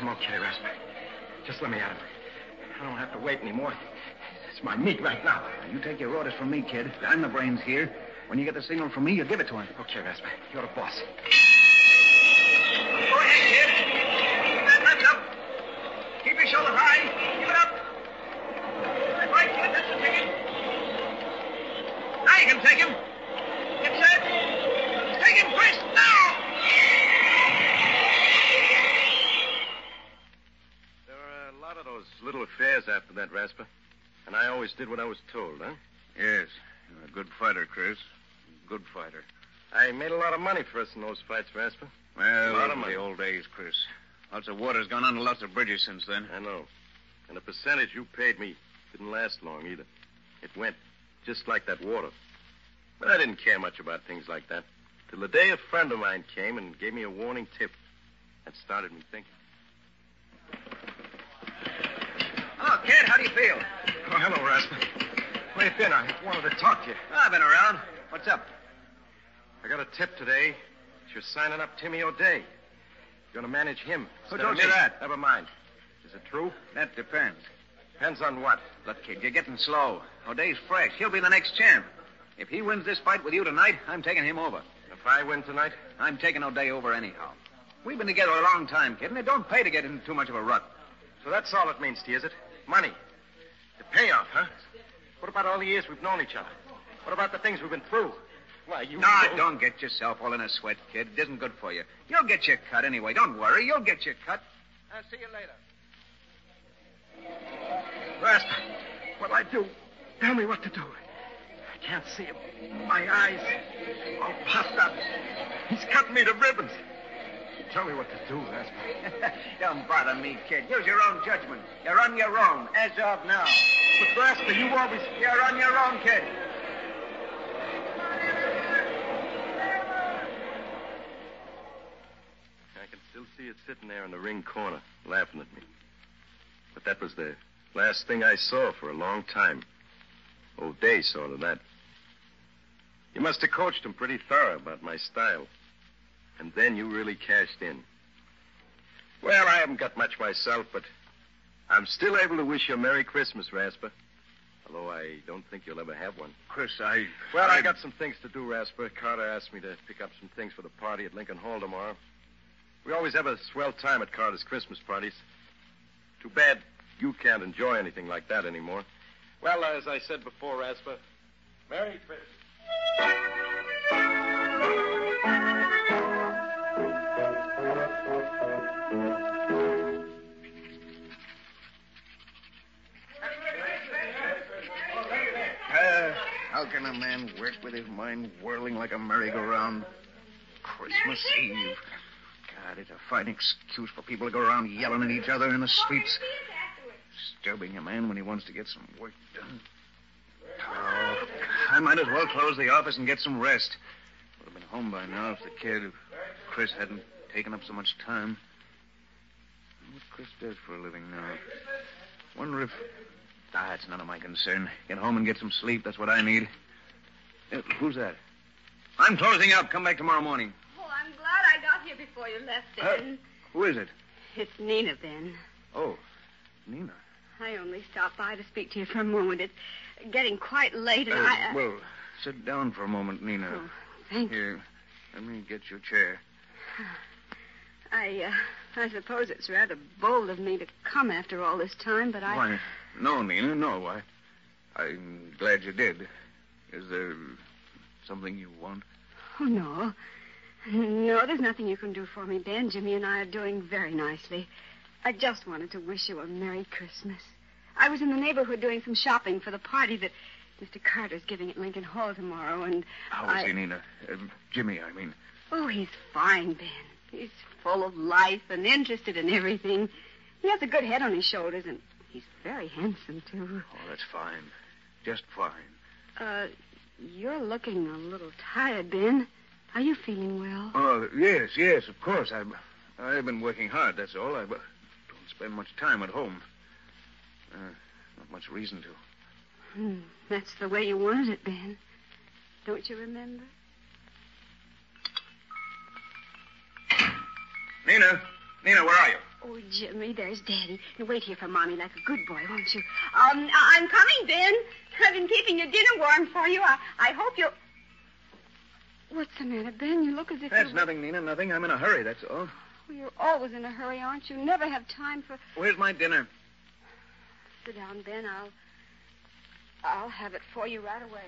I'm okay, Rasper. Just let me at him. I don't have to wait anymore. It's my meat right now. You take your orders from me, kid. I'm the brains here. When you get the signal from me, you give it to him. Okay, Rasper. You're the boss. Go ahead, kid. Keep that left up. Keep your shoulder high. Keep it up. That's right, kid. That's the ticket. Now you can take him. Get. Take him, Chris. Now. There were a lot of those little affairs after that, Rasper. And I always did what I was told, huh? Yes. You're a good fighter, Chris. Good fighter. I made a lot of money for us in those fights, Rasper. Well, A lot of those money. the old days, Chris. Lots of water's gone under lots of bridges since then. I know. And the percentage you paid me didn't last long either. It went just like that water. But I didn't care much about things like that. Till the day a friend of mine came and gave me a warning tip. That started me thinking. Oh, kid, how do you feel? Oh, hello, Rasper. Where you been? I wanted to talk to you. I've been around. What's up? I got a tip today. that You're signing up Timmy O'Day. You're going to manage him. Who instead told of you me. that? Never mind. Is it true? That depends. Depends on what? Look, kid, you're getting slow. O'Day's fresh. He'll be the next champ. If he wins this fight with you tonight, I'm taking him over. If I win tonight? I'm taking O'Day over anyhow. We've been together a long time, kid, and it don't pay to get into too much of a rut. So that's all it means to you, is it? Money. The payoff, huh? What about all the years we've known each other? What about the things we've been through? Why, you No, know- don't get yourself all in a sweat, kid. It isn't good for you. You'll get your cut anyway. Don't worry. You'll get your cut. I'll see you later. Rasper, what'll I do? Tell me what to do. I can't see him. My eyes all puffed up. He's cut me to ribbons. Tell me what to do, Rasper. [LAUGHS] Don't bother me, kid. Use your own judgment. You're on your own, as of now. But, Rasper, you always... You're on your own, kid. I can still see it sitting there in the ring corner, laughing at me. But that was the last thing I saw for a long time. O'Day saw to that. You must have coached him pretty thorough about my style. And then you really cashed in. Well, I haven't got much myself, but I'm still able to wish you a Merry Christmas, Rasper. Although I don't think you'll ever have one. Chris, I... Well, I got some things to do, Rasper. Carter asked me to pick up some things for the party at Lincoln Hall tomorrow. We always have a swell time at Carter's Christmas parties. Too bad you can't enjoy anything like that anymore. Well, as I said before, Rasper, Merry Christmas. Uh, how can a man work with his mind whirling like a merry-go-round? Christmas Eve. God, it's a fine excuse for people to go around yelling at each other in the streets. Disturbing a man when he wants to get some work done. Oh, I might as well close the office and get some rest. Would have been home by now if the kid, if Chris hadn't taken up so much time. What Chris does for a living now. Wonder if. Ah, it's none of my concern. Get home and get some sleep. That's what I need. Uh, who's that? I'm closing up. Come back tomorrow morning. Oh, I'm glad I got here before you left, Ben. Who is it? It's Nina, Ben. Oh, Nina. I only stopped by to speak to you for a moment. It's getting quite late, and Uh, I. Well, sit down for a moment, Nina. Oh, thank you. Here, let me get your chair. [SIGHS] I, uh, I suppose it's rather bold of me to come after all this time, but I. Why, no, Nina, no. I, I'm glad you did. Is there something you want? Oh, no. No, there's nothing you can do for me, Ben. Jimmy and I are doing very nicely. I just wanted to wish you a Merry Christmas. I was in the neighborhood doing some shopping for the party that Mr. Carter's giving at Lincoln Hall tomorrow, and How is I... he, Nina? Uh, Jimmy, I mean. Oh, he's fine, Ben. He's full of life and interested in everything. He has a good head on his shoulders, and he's very handsome, too. Oh, that's fine. Just fine. Uh, you're looking a little tired, Ben. Are you feeling well? Oh, yes, yes, of course. I've, I've been working hard, that's all. I don't spend much time at home. Uh, not much reason to. Hmm, that's the way you wanted it, Ben. Don't you remember? Nina, Nina, where are you? Oh, Jimmy, there's Daddy. Now, wait here for Mommy like a good boy, won't you? Um, I- I'm coming, Ben. I've been keeping your dinner warm for you. I, I hope you'll... What's the matter, Ben? You look as if That's you... nothing, Nina, nothing. I'm in a hurry, that's all. Well, you're always in a hurry, aren't you? Never have time for... Where's my dinner? Sit down, Ben. I'll... I'll have it for you right away. [SIGHS]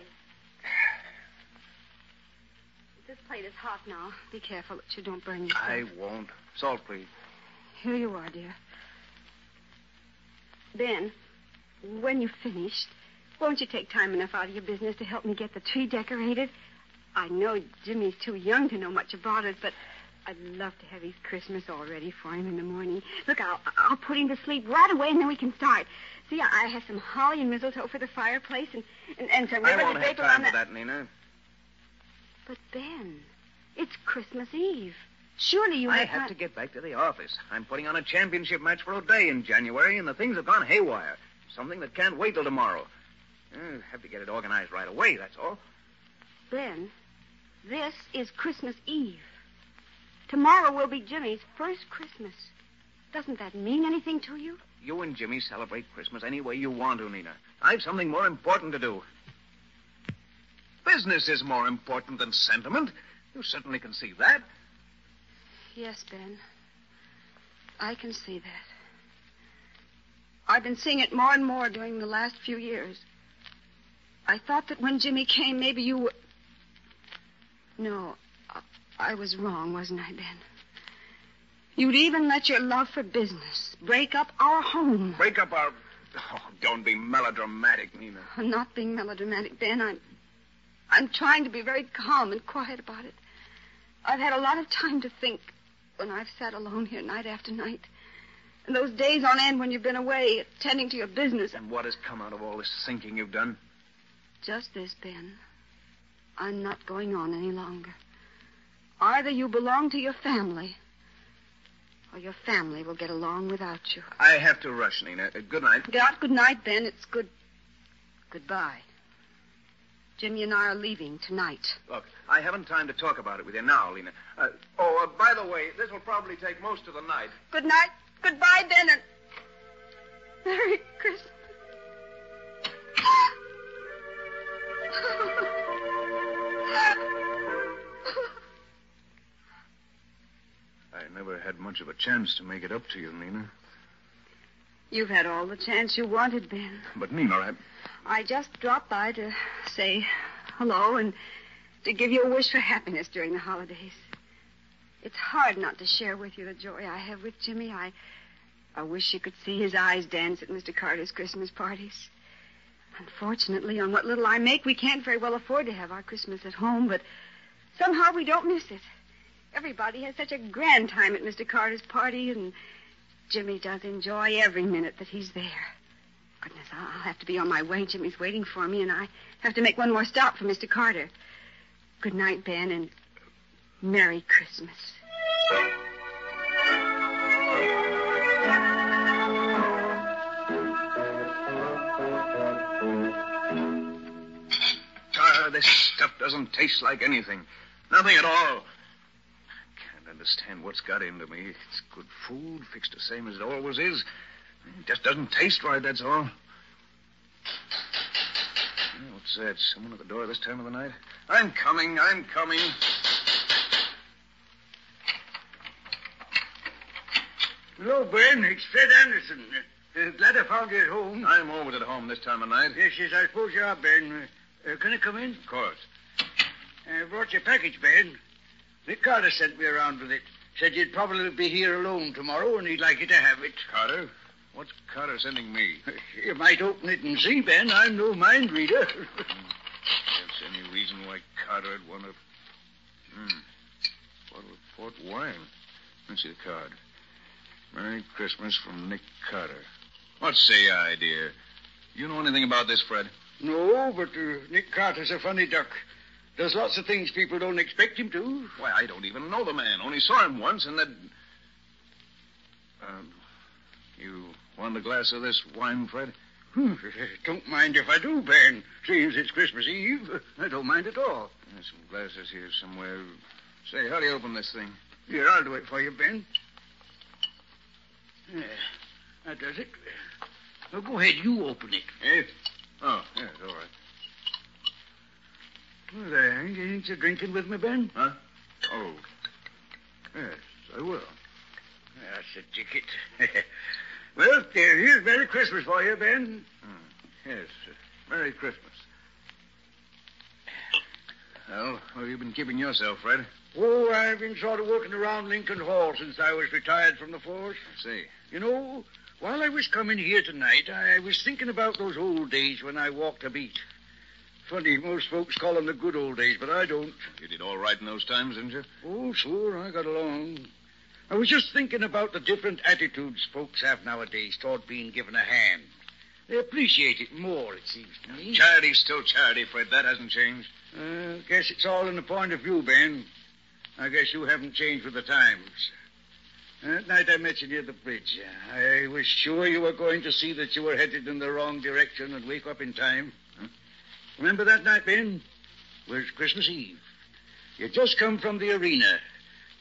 This plate is hot now. Be careful that you don't burn yourself. I won't. Salt, please. Here you are, dear. Ben, when you've finished, won't you take time enough out of your business to help me get the tree decorated? I know Jimmy's too young to know much about it, but I'd love to have his Christmas all ready for him in the morning. Look, I'll, I'll put him to sleep right away, and then we can start. See, I, have some holly and mistletoe for the fireplace, and, and, and some I ribbon won't to have drape time for the... that, Nina. But, Ben, it's Christmas Eve. Surely you I have have time- to get back to the office. I'm putting on a championship match for O'Day in January, and the things have gone haywire. Something that can't wait till tomorrow. I have to get it organized right away, that's all. Ben, this is Christmas Eve. Tomorrow will be Jimmy's first Christmas. Doesn't that mean anything to you? You and Jimmy celebrate Christmas any way you want to, Nina. I've something more important to do. Business is more important than sentiment. You certainly can see that. Yes, Ben. I can see that. I've been seeing it more and more during the last few years. I thought that when Jimmy came, maybe you were. No, I, was wrong, wasn't I, Ben? You'd even let your love for business break up our home. Break up our. Oh, don't be melodramatic, Nina. I'm not being melodramatic, Ben. I'm. I'm trying to be very calm and quiet about it. I've had a lot of time to think, when I've sat alone here night after night. And those days on end when you've been away, attending to your business. And what has come out of all this thinking you've done? Just this, Ben. I'm not going on any longer. Either you belong to your family, or your family will get along without you. I have to rush, Nina. Uh, good night. Not good night, Ben. It's good. Goodbye. Jimmy and I are leaving tonight. Look, I haven't time to talk about it with you now, Lena. Uh, oh, uh, by the way, this will probably take most of the night. Good night. Goodbye, Ben, and much of a chance to make it up to you, Nina. You've had all the chance you wanted, Ben. But, Nina, I... I just dropped by to say hello and to give you a wish for happiness during the holidays. It's hard not to share with you the joy I have with Jimmy. I, I wish you could see his eyes dance at Mr. Carter's Christmas parties. Unfortunately, on what little I make, we can't very well afford to have our Christmas at home, but somehow we don't miss it. Everybody has such a grand time at Mr. Carter's party, and Jimmy does enjoy every minute that he's there. Goodness, I'll have to be on my way. Jimmy's waiting for me, and I have to make one more stop for Mr. Carter. Good night, Ben, and Merry Christmas. Ah, this stuff doesn't taste like anything. Nothing at all. Understand what's got into me. It's good food, fixed the same as it always is. It just doesn't taste right, that's all. What's that? Someone at the door this time of the night? I'm coming, I'm coming. Hello, Ben. It's Fred Anderson. Uh, glad I found you at home. I'm always at home this time of night. Yes, yes, I suppose you are, Ben. Uh, can I come in? Of course. I brought your package, Ben. Nick Carter sent me around with it. Said you'd probably be here alone tomorrow, and he'd like you to have it. Carter? What's Carter sending me? [LAUGHS] You might open it and see, Ben. I'm no mind reader. There's any reason why Carter would want to. Hmm. Bottle of port wine. Let's see the card. Merry Christmas from Nick Carter. What say I, dear? You know anything about this, Fred? no, but uh, Nick Carter's a funny duck. Does lots of things people don't expect him to. Why, I don't even know the man. Only saw him once, and that. Um, you want a glass of this wine, Fred? Hmm, [LAUGHS] don't mind if I do, Ben. Seems it's Christmas Eve. I don't mind at all. There's some glasses here somewhere. Say, how do you open this thing? Here, I'll do it for you, Ben. Yeah, that does it. Now, go ahead, you open it. Eh? Oh, yes, all right. Well, there, ain't you ain't you drinking with me, Ben? Huh? Oh. Yes, I will. That's a ticket. well, here's Merry Christmas for you, Ben. Hmm. Yes, uh, Merry Christmas. Well, what have you been keeping yourself, Fred? Oh, I've been sort of working around Lincoln Hall since I was retired from the force. I see. You know, while I was coming here tonight, I was thinking about those old days when I walked a beat. Funny, most folks call them the good old days, but I don't. You did all right in those times, didn't you? Oh, sure, I got along. I was just thinking about the different attitudes folks have nowadays toward being given a hand. They appreciate it more, it seems to me. Charity's still charity, Fred. That hasn't changed. Uh, guess it's all in the point of view, Ben. I guess you haven't changed with the times. That night I met you near the bridge. I was sure you were going to see that you were headed in the wrong direction and wake up in time. Remember that night, Ben? It was Christmas Eve. You'd just come from the arena.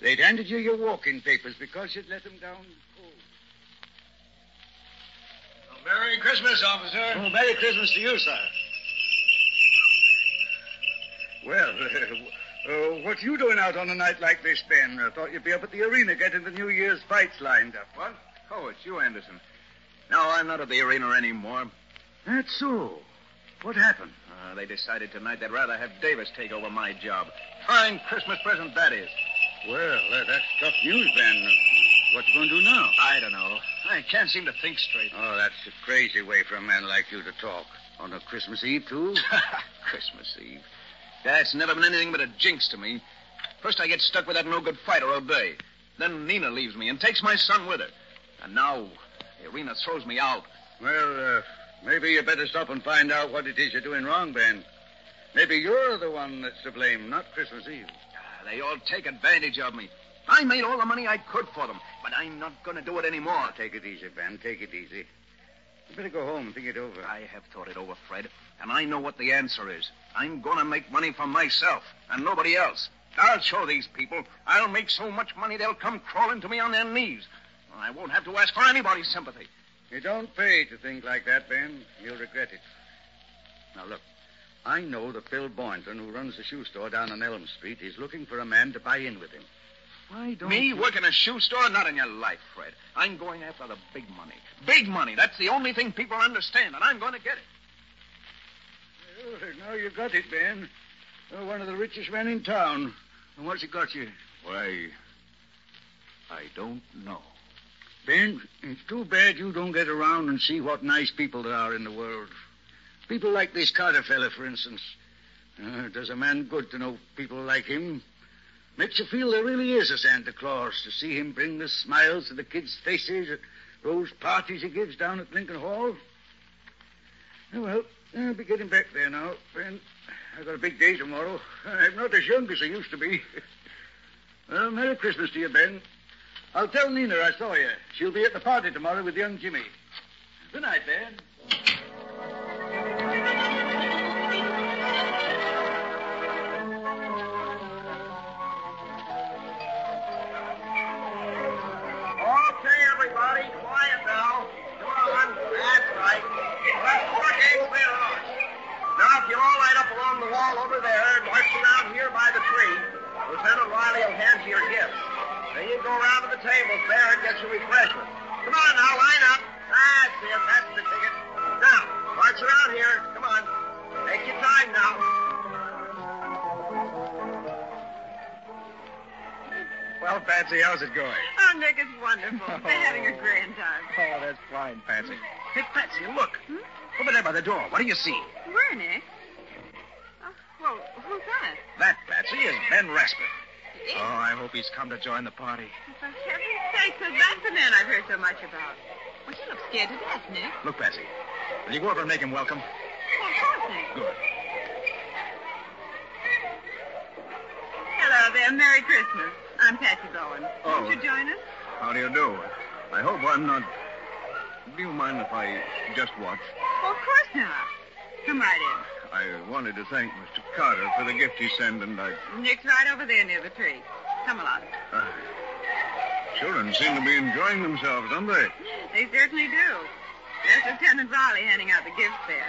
They'd handed you your walking papers because you'd let them down cold. Merry Christmas, officer. Oh, Merry Christmas to you, sir. Well, [LAUGHS] uh, uh, what you doing out on a night like this, Ben? I thought you'd be up at the arena getting the New Year's fights lined up. What? Oh, it's you, Anderson. No, I'm not at the arena anymore. That's so. What happened? Uh, they decided tonight they'd rather have Davis take over my job. Fine Christmas present that is. Well, uh, that's tough news, Ben. What you going to do now? I don't know. I can't seem to think straight. Oh, that's a crazy way for a man like you to talk. On a Christmas Eve, too? [LAUGHS] Christmas Eve. That's never been anything but a jinx to me. First, I get stuck with that no good fighter all day. Then Nina leaves me and takes my son with her. And now Irina throws me out. Well, uh, maybe you better stop and find out what it is you're doing wrong, Ben. Maybe you're the one that's to blame, not Christmas Eve. Ah, they all take advantage of me. I made all the money I could for them, but I'm not going to do it anymore. Take it easy, Ben. Take it easy. You better go home and think it over. I have thought it over, Fred, and I know what the answer is. I'm going to make money for myself and nobody else. I'll show these people. I'll make so much money they'll come crawling to me on their knees. I won't have to ask for anybody's sympathy. You don't pay to think like that, Ben. You'll regret it. Now, look. I know that Phil Boynton, who runs the shoe store down on Elm Street, is looking for a man to buy in with him. Why don't Me you... work in a shoe store? Not in your life, Fred. I'm going after the big money. Big money. That's the only thing people understand, and I'm going to get it. Well, now you got it, Ben. You're one of the richest men in town. And what's it got you? Why, I don't know. Ben, it's too bad you don't get around and see what nice people there are in the world. People like this Carter fella, for instance. Uh, does a man good to know people like him. Makes you feel there really is a Santa Claus to see him bring the smiles to the kids' faces at those parties he gives down at Lincoln Hall. Oh, well, I'll be getting back there now, Ben. I've got a big day tomorrow. [LAUGHS] I'm not as young as I used to be. [LAUGHS] well, Merry Christmas to you, Ben. I'll tell Nina I saw you. She'll be at the party tomorrow with young Jimmy. Good night, Ben. Okay, everybody, quiet now. Come on. That's right. Now, if you all up along the wall over there and march around here by the tree, Lieutenant Riley will hand you your gifts. Then you go around to the tables there and get your refreshments. Come on now, line up. That's it. That's the ticket. Now, march around here. Come on. Take your time now. Well, Patsy, how's it going? Oh, Nick, it's wonderful. Oh. They're having a grand time. Oh, that's fine, Patsy. Hey, Patsy, look. Hmm? Over there by the door. What do you see? Where, Nick? Oh, well, who's that? That, Patsy, is Ben Rasper. Oh, I hope he's come to join the party. For heaven's sake, so that's the man I've heard so much about. Well, he looks scared to death, Nick. Look, Patsy, will you go over and make him welcome? Of course, Nick. Good. Hello there. Merry Christmas. I'm Patsy Bowen. Oh. Won't you join us? How do you do? I hope I'm not. Do you mind if I just watch? Well, of course not. Come right I wanted to thank Mr. Carter for the gift he sent, and I. Nick's right over there near the tree. Come along. Uh, children seem to be enjoying themselves, don't they? They certainly do. There's Lieutenant Riley handing out the gifts there.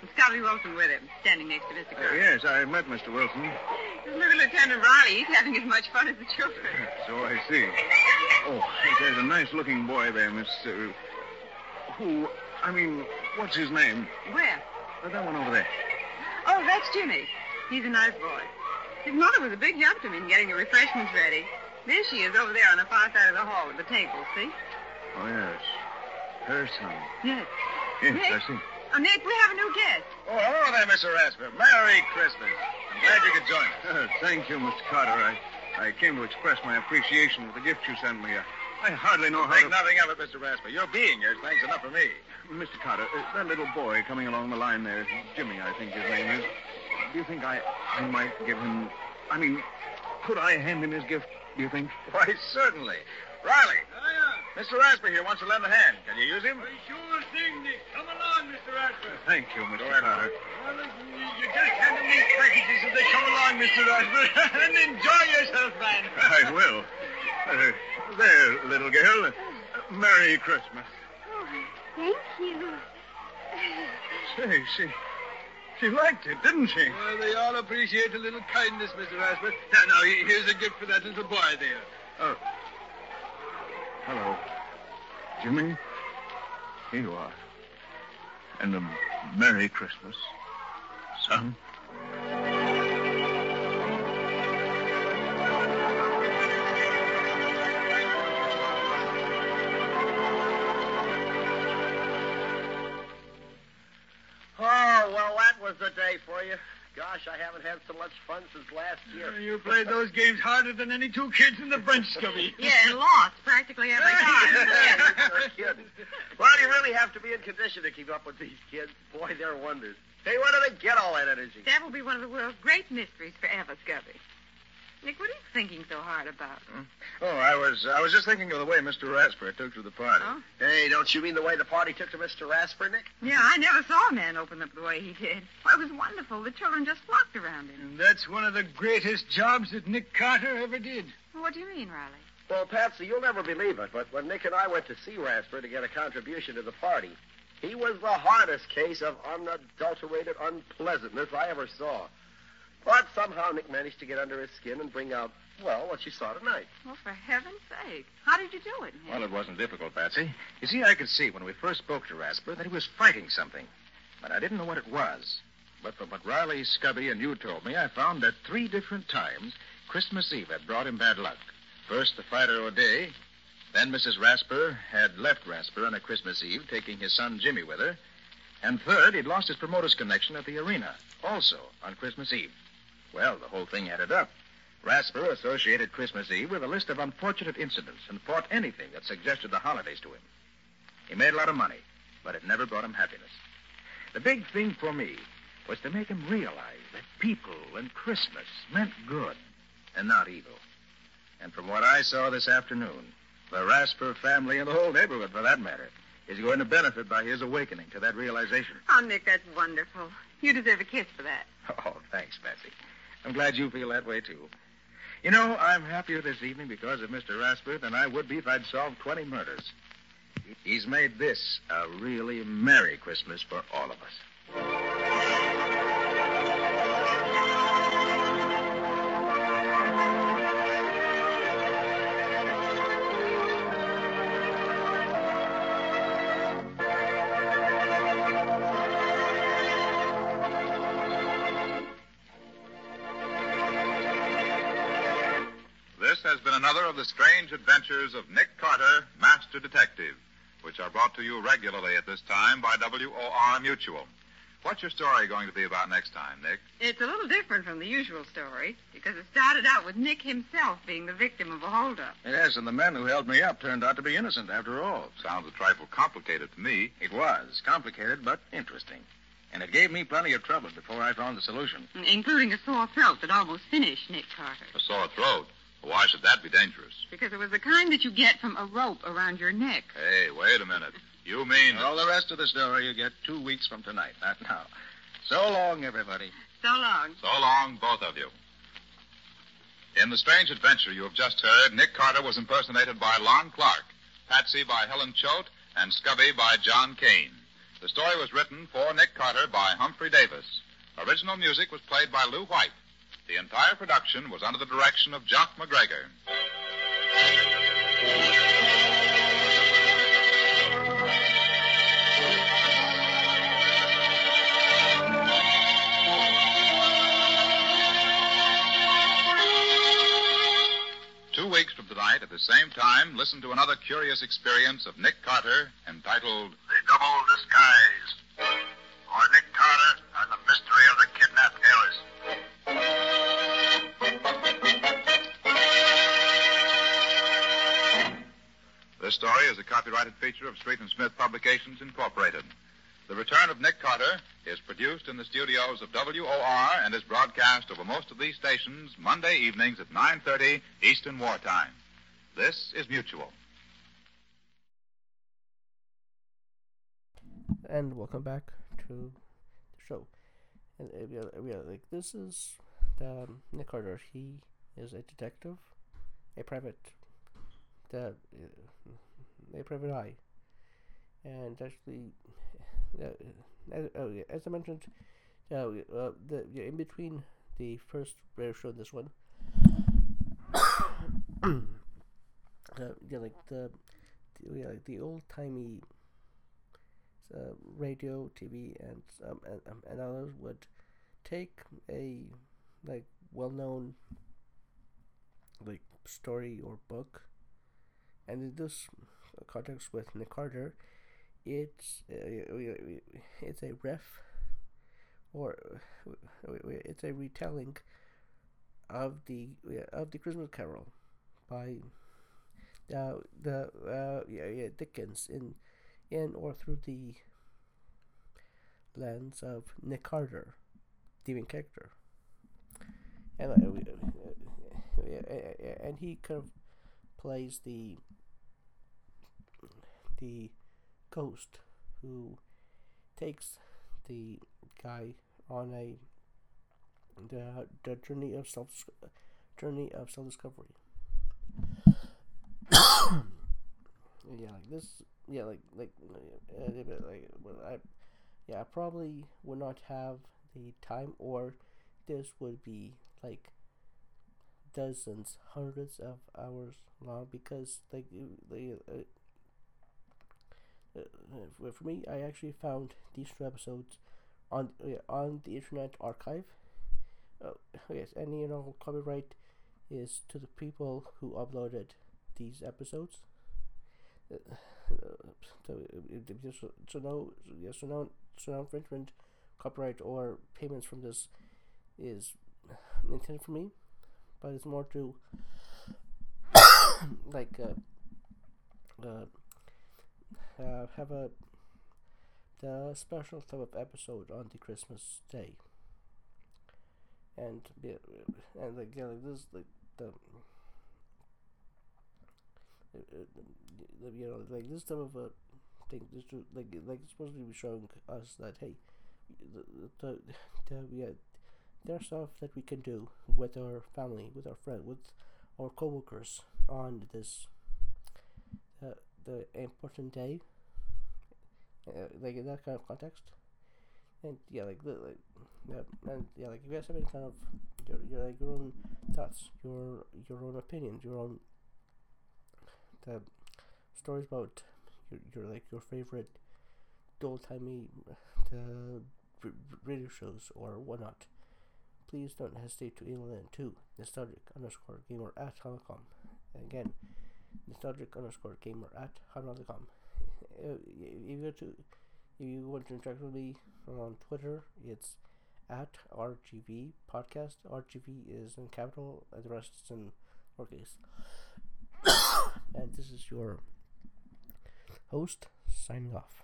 And Scubby Wilson with him, standing next to Mr. Uh, Carter. yes, I met Mr. Wilson. Just look at Lieutenant Riley. He's having as much fun as the children. [LAUGHS] So I see. Oh, there's a nice looking boy there, Miss. Uh, who. I mean, what's his name? Where? Uh, that one over there. Oh, that's Jimmy. He's a nice boy. His mother was a big help to me in getting the refreshments ready. There she is over there on the far side of the hall with the table, see? Oh, yes. Her son. Yes. Yes, Nick? I see. Oh, Nick, we have a new guest. Oh, hello there, Mr. Rasper. Merry Christmas. I'm glad you could join us. Uh, thank you, Mr. Carter. I, I came to express my appreciation for the gift you sent me. I, I hardly know how Think to... nothing of it, Mr. Rasper. Your being here is thanks enough for me. Mr. Carter, uh, that little boy coming along the line there, Jimmy, I think his name is. Do you think I, I might give him... I mean, could I hand him his gift, do you think? Why, certainly. Riley. Mr. Rasper here wants to lend a hand. Can you use him? Sure thing, Nick. Come along, Mr. Rasper. Thank you, Mr. ahead, Carter. Well, you, you just hand them these packages as they come along, Mr. Rasper, [LAUGHS] and enjoy yourself, man. I will. Uh, there, little girl. Uh, Merry Christmas. Thank you. Say, she, she liked it, didn't she? Well, they all appreciate a little kindness, Mr. Rasper. Now, now, here's a gift for that little boy there. Oh. Hello. Jimmy? Here you are. And a Merry Christmas, son. Was the day for you. Gosh, I haven't had so much fun since last year. Uh, you played those games harder than any two kids in the bench, Scubby. [LAUGHS] Yeah, and lost practically every [LAUGHS] time. You're kidding. Well, you really have to be in condition to keep up with these kids. Boy, they're wonders. Hey, where do they get all that energy? That will be one of the world's great mysteries forever, Scubby. Nick, what are you thinking so hard about? Hmm. Oh, I was uh, I was just thinking of the way Mr. Rasper took to the party. Oh? Hey, don't you mean the way the party took to Mr. Rasper, Nick? Yeah, I never saw a man open up the way he did. Well, it was wonderful. The children just flocked around him. And that's one of the greatest jobs that Nick Carter ever did. Well, what do you mean, Riley? Well, Patsy, you'll never believe it, but when Nick and I went to see Rasper to get a contribution to the party, he was the hardest case of unadulterated unpleasantness I ever saw. But somehow Nick managed to get under his skin and bring out, well, what you saw tonight. Well, for heaven's sake. How did you do it, Nick? Well, it wasn't difficult, Patsy. You see, I could see when we first spoke to Rasper that he was fighting something, but I didn't know what it was. But from what Riley, Scubby, and you told me, I found that three different times Christmas Eve had brought him bad luck. First, the fighter O'Day. Then Mrs. Rasper had left Rasper on a Christmas Eve, taking his son Jimmy with her. And third, he'd lost his promoter's connection at the arena, also on Christmas Eve. Well, the whole thing added up. Rasper associated Christmas Eve with a list of unfortunate incidents and fought anything that suggested the holidays to him. He made a lot of money, but it never brought him happiness. The big thing for me was to make him realize that people and Christmas meant good and not evil. And from what I saw this afternoon, the Rasper family and the whole neighborhood, for that matter, is going to benefit by his awakening to that realization. Oh, Nick, that's wonderful. You deserve a kiss for that. [LAUGHS] Oh, thanks, Patsy. I'm glad you feel that way, too. You know, I'm happier this evening because of Mr. Rasper than I would be if I'd solved 20 murders. He's made this a really Merry Christmas for all of us. The strange adventures of Nick Carter, Master Detective, which are brought to you regularly at this time by WOR Mutual. What's your story going to be about next time, Nick? It's a little different from the usual story because it started out with Nick himself being the victim of a holdup. Yes, and the men who held me up turned out to be innocent after all. Sounds a trifle complicated to me. It was. Complicated, but interesting. And it gave me plenty of trouble before I found the solution. Including a sore throat that almost finished Nick Carter. A sore throat. Why should that be dangerous? Because it was the kind that you get from a rope around your neck. Hey, wait a minute. You mean. All the rest of the story you get two weeks from tonight, not now. So long, everybody. So long. So long, both of you. In the strange adventure you have just heard, Nick Carter was impersonated by Lon Clark, Patsy by Helen Choate, and Scubby by John Kane. The story was written for Nick Carter by Humphrey Davis. Original music was played by Lew White. The entire production was under the direction of Jock McGregor. Two weeks from tonight, at the same time, listen to another curious experience of Nick Carter entitled The Double Disguise. Copyrighted feature of Street and Smith Publications, Incorporated. The Return of Nick Carter is produced in the studios of WOR and is broadcast over most of these stations Monday evenings at 9:30 Eastern Wartime. This is Mutual. And welcome back to the show. And uh, we are, we are like this is the um, Nick Carter. He is a detective, a private, the uh, a private eye, and actually, uh, as, oh, as I mentioned, uh, uh, the yeah, in between the first radio show and this one, [COUGHS] uh, yeah, like the, the yeah, like the old timey uh, radio, TV, and um, and, um, and others would take a like well-known like story or book, and in this context with Nick Carter, it's uh, it's a ref or it's a retelling of the of the Christmas Carol by uh, the uh, yeah, yeah, Dickens in in or through the lens of Nick Carter, the main character, and uh, and he kind of plays the the ghost who takes the guy on a the, the journey of self journey of self discovery. [COUGHS] yeah, like this. Yeah, like like uh, like I, yeah, I probably would not have the time, or this would be like dozens, hundreds of hours long because like they. Uh, uh, for me, I actually found these two episodes on uh, on the Internet Archive. Uh, yes, and know, copyright is to the people who uploaded these episodes. Uh, so, so, so no, yes, so no, so no infringement, copyright, or payments from this is intended for me, but it's more to [COUGHS] like uh, uh, uh, have a the special type of episode on the Christmas day, and and like yeah, like this like the. you know, like this type of a thing, this like like it's supposed to be showing us that hey, the the, the yeah, there's stuff that we can do with our family, with our friend, with our coworkers on this the important day uh, like in that kind of context. And yeah, like like yeah, and yeah, like if you guys have any kind of your, your like your own thoughts, your your own opinions, your own the stories about your, your like your favorite old timey the radio shows or whatnot. Please don't hesitate to email in to nostalgic underscore gamer at hotmail.com. And again, nostalgic underscore gamer at hotmail.com [LAUGHS] uh, if you go to if you want to interact with me on Twitter, it's at RGV podcast. RGV is in capital, and the rest is in lowercase. [COUGHS] and this is your host signing off.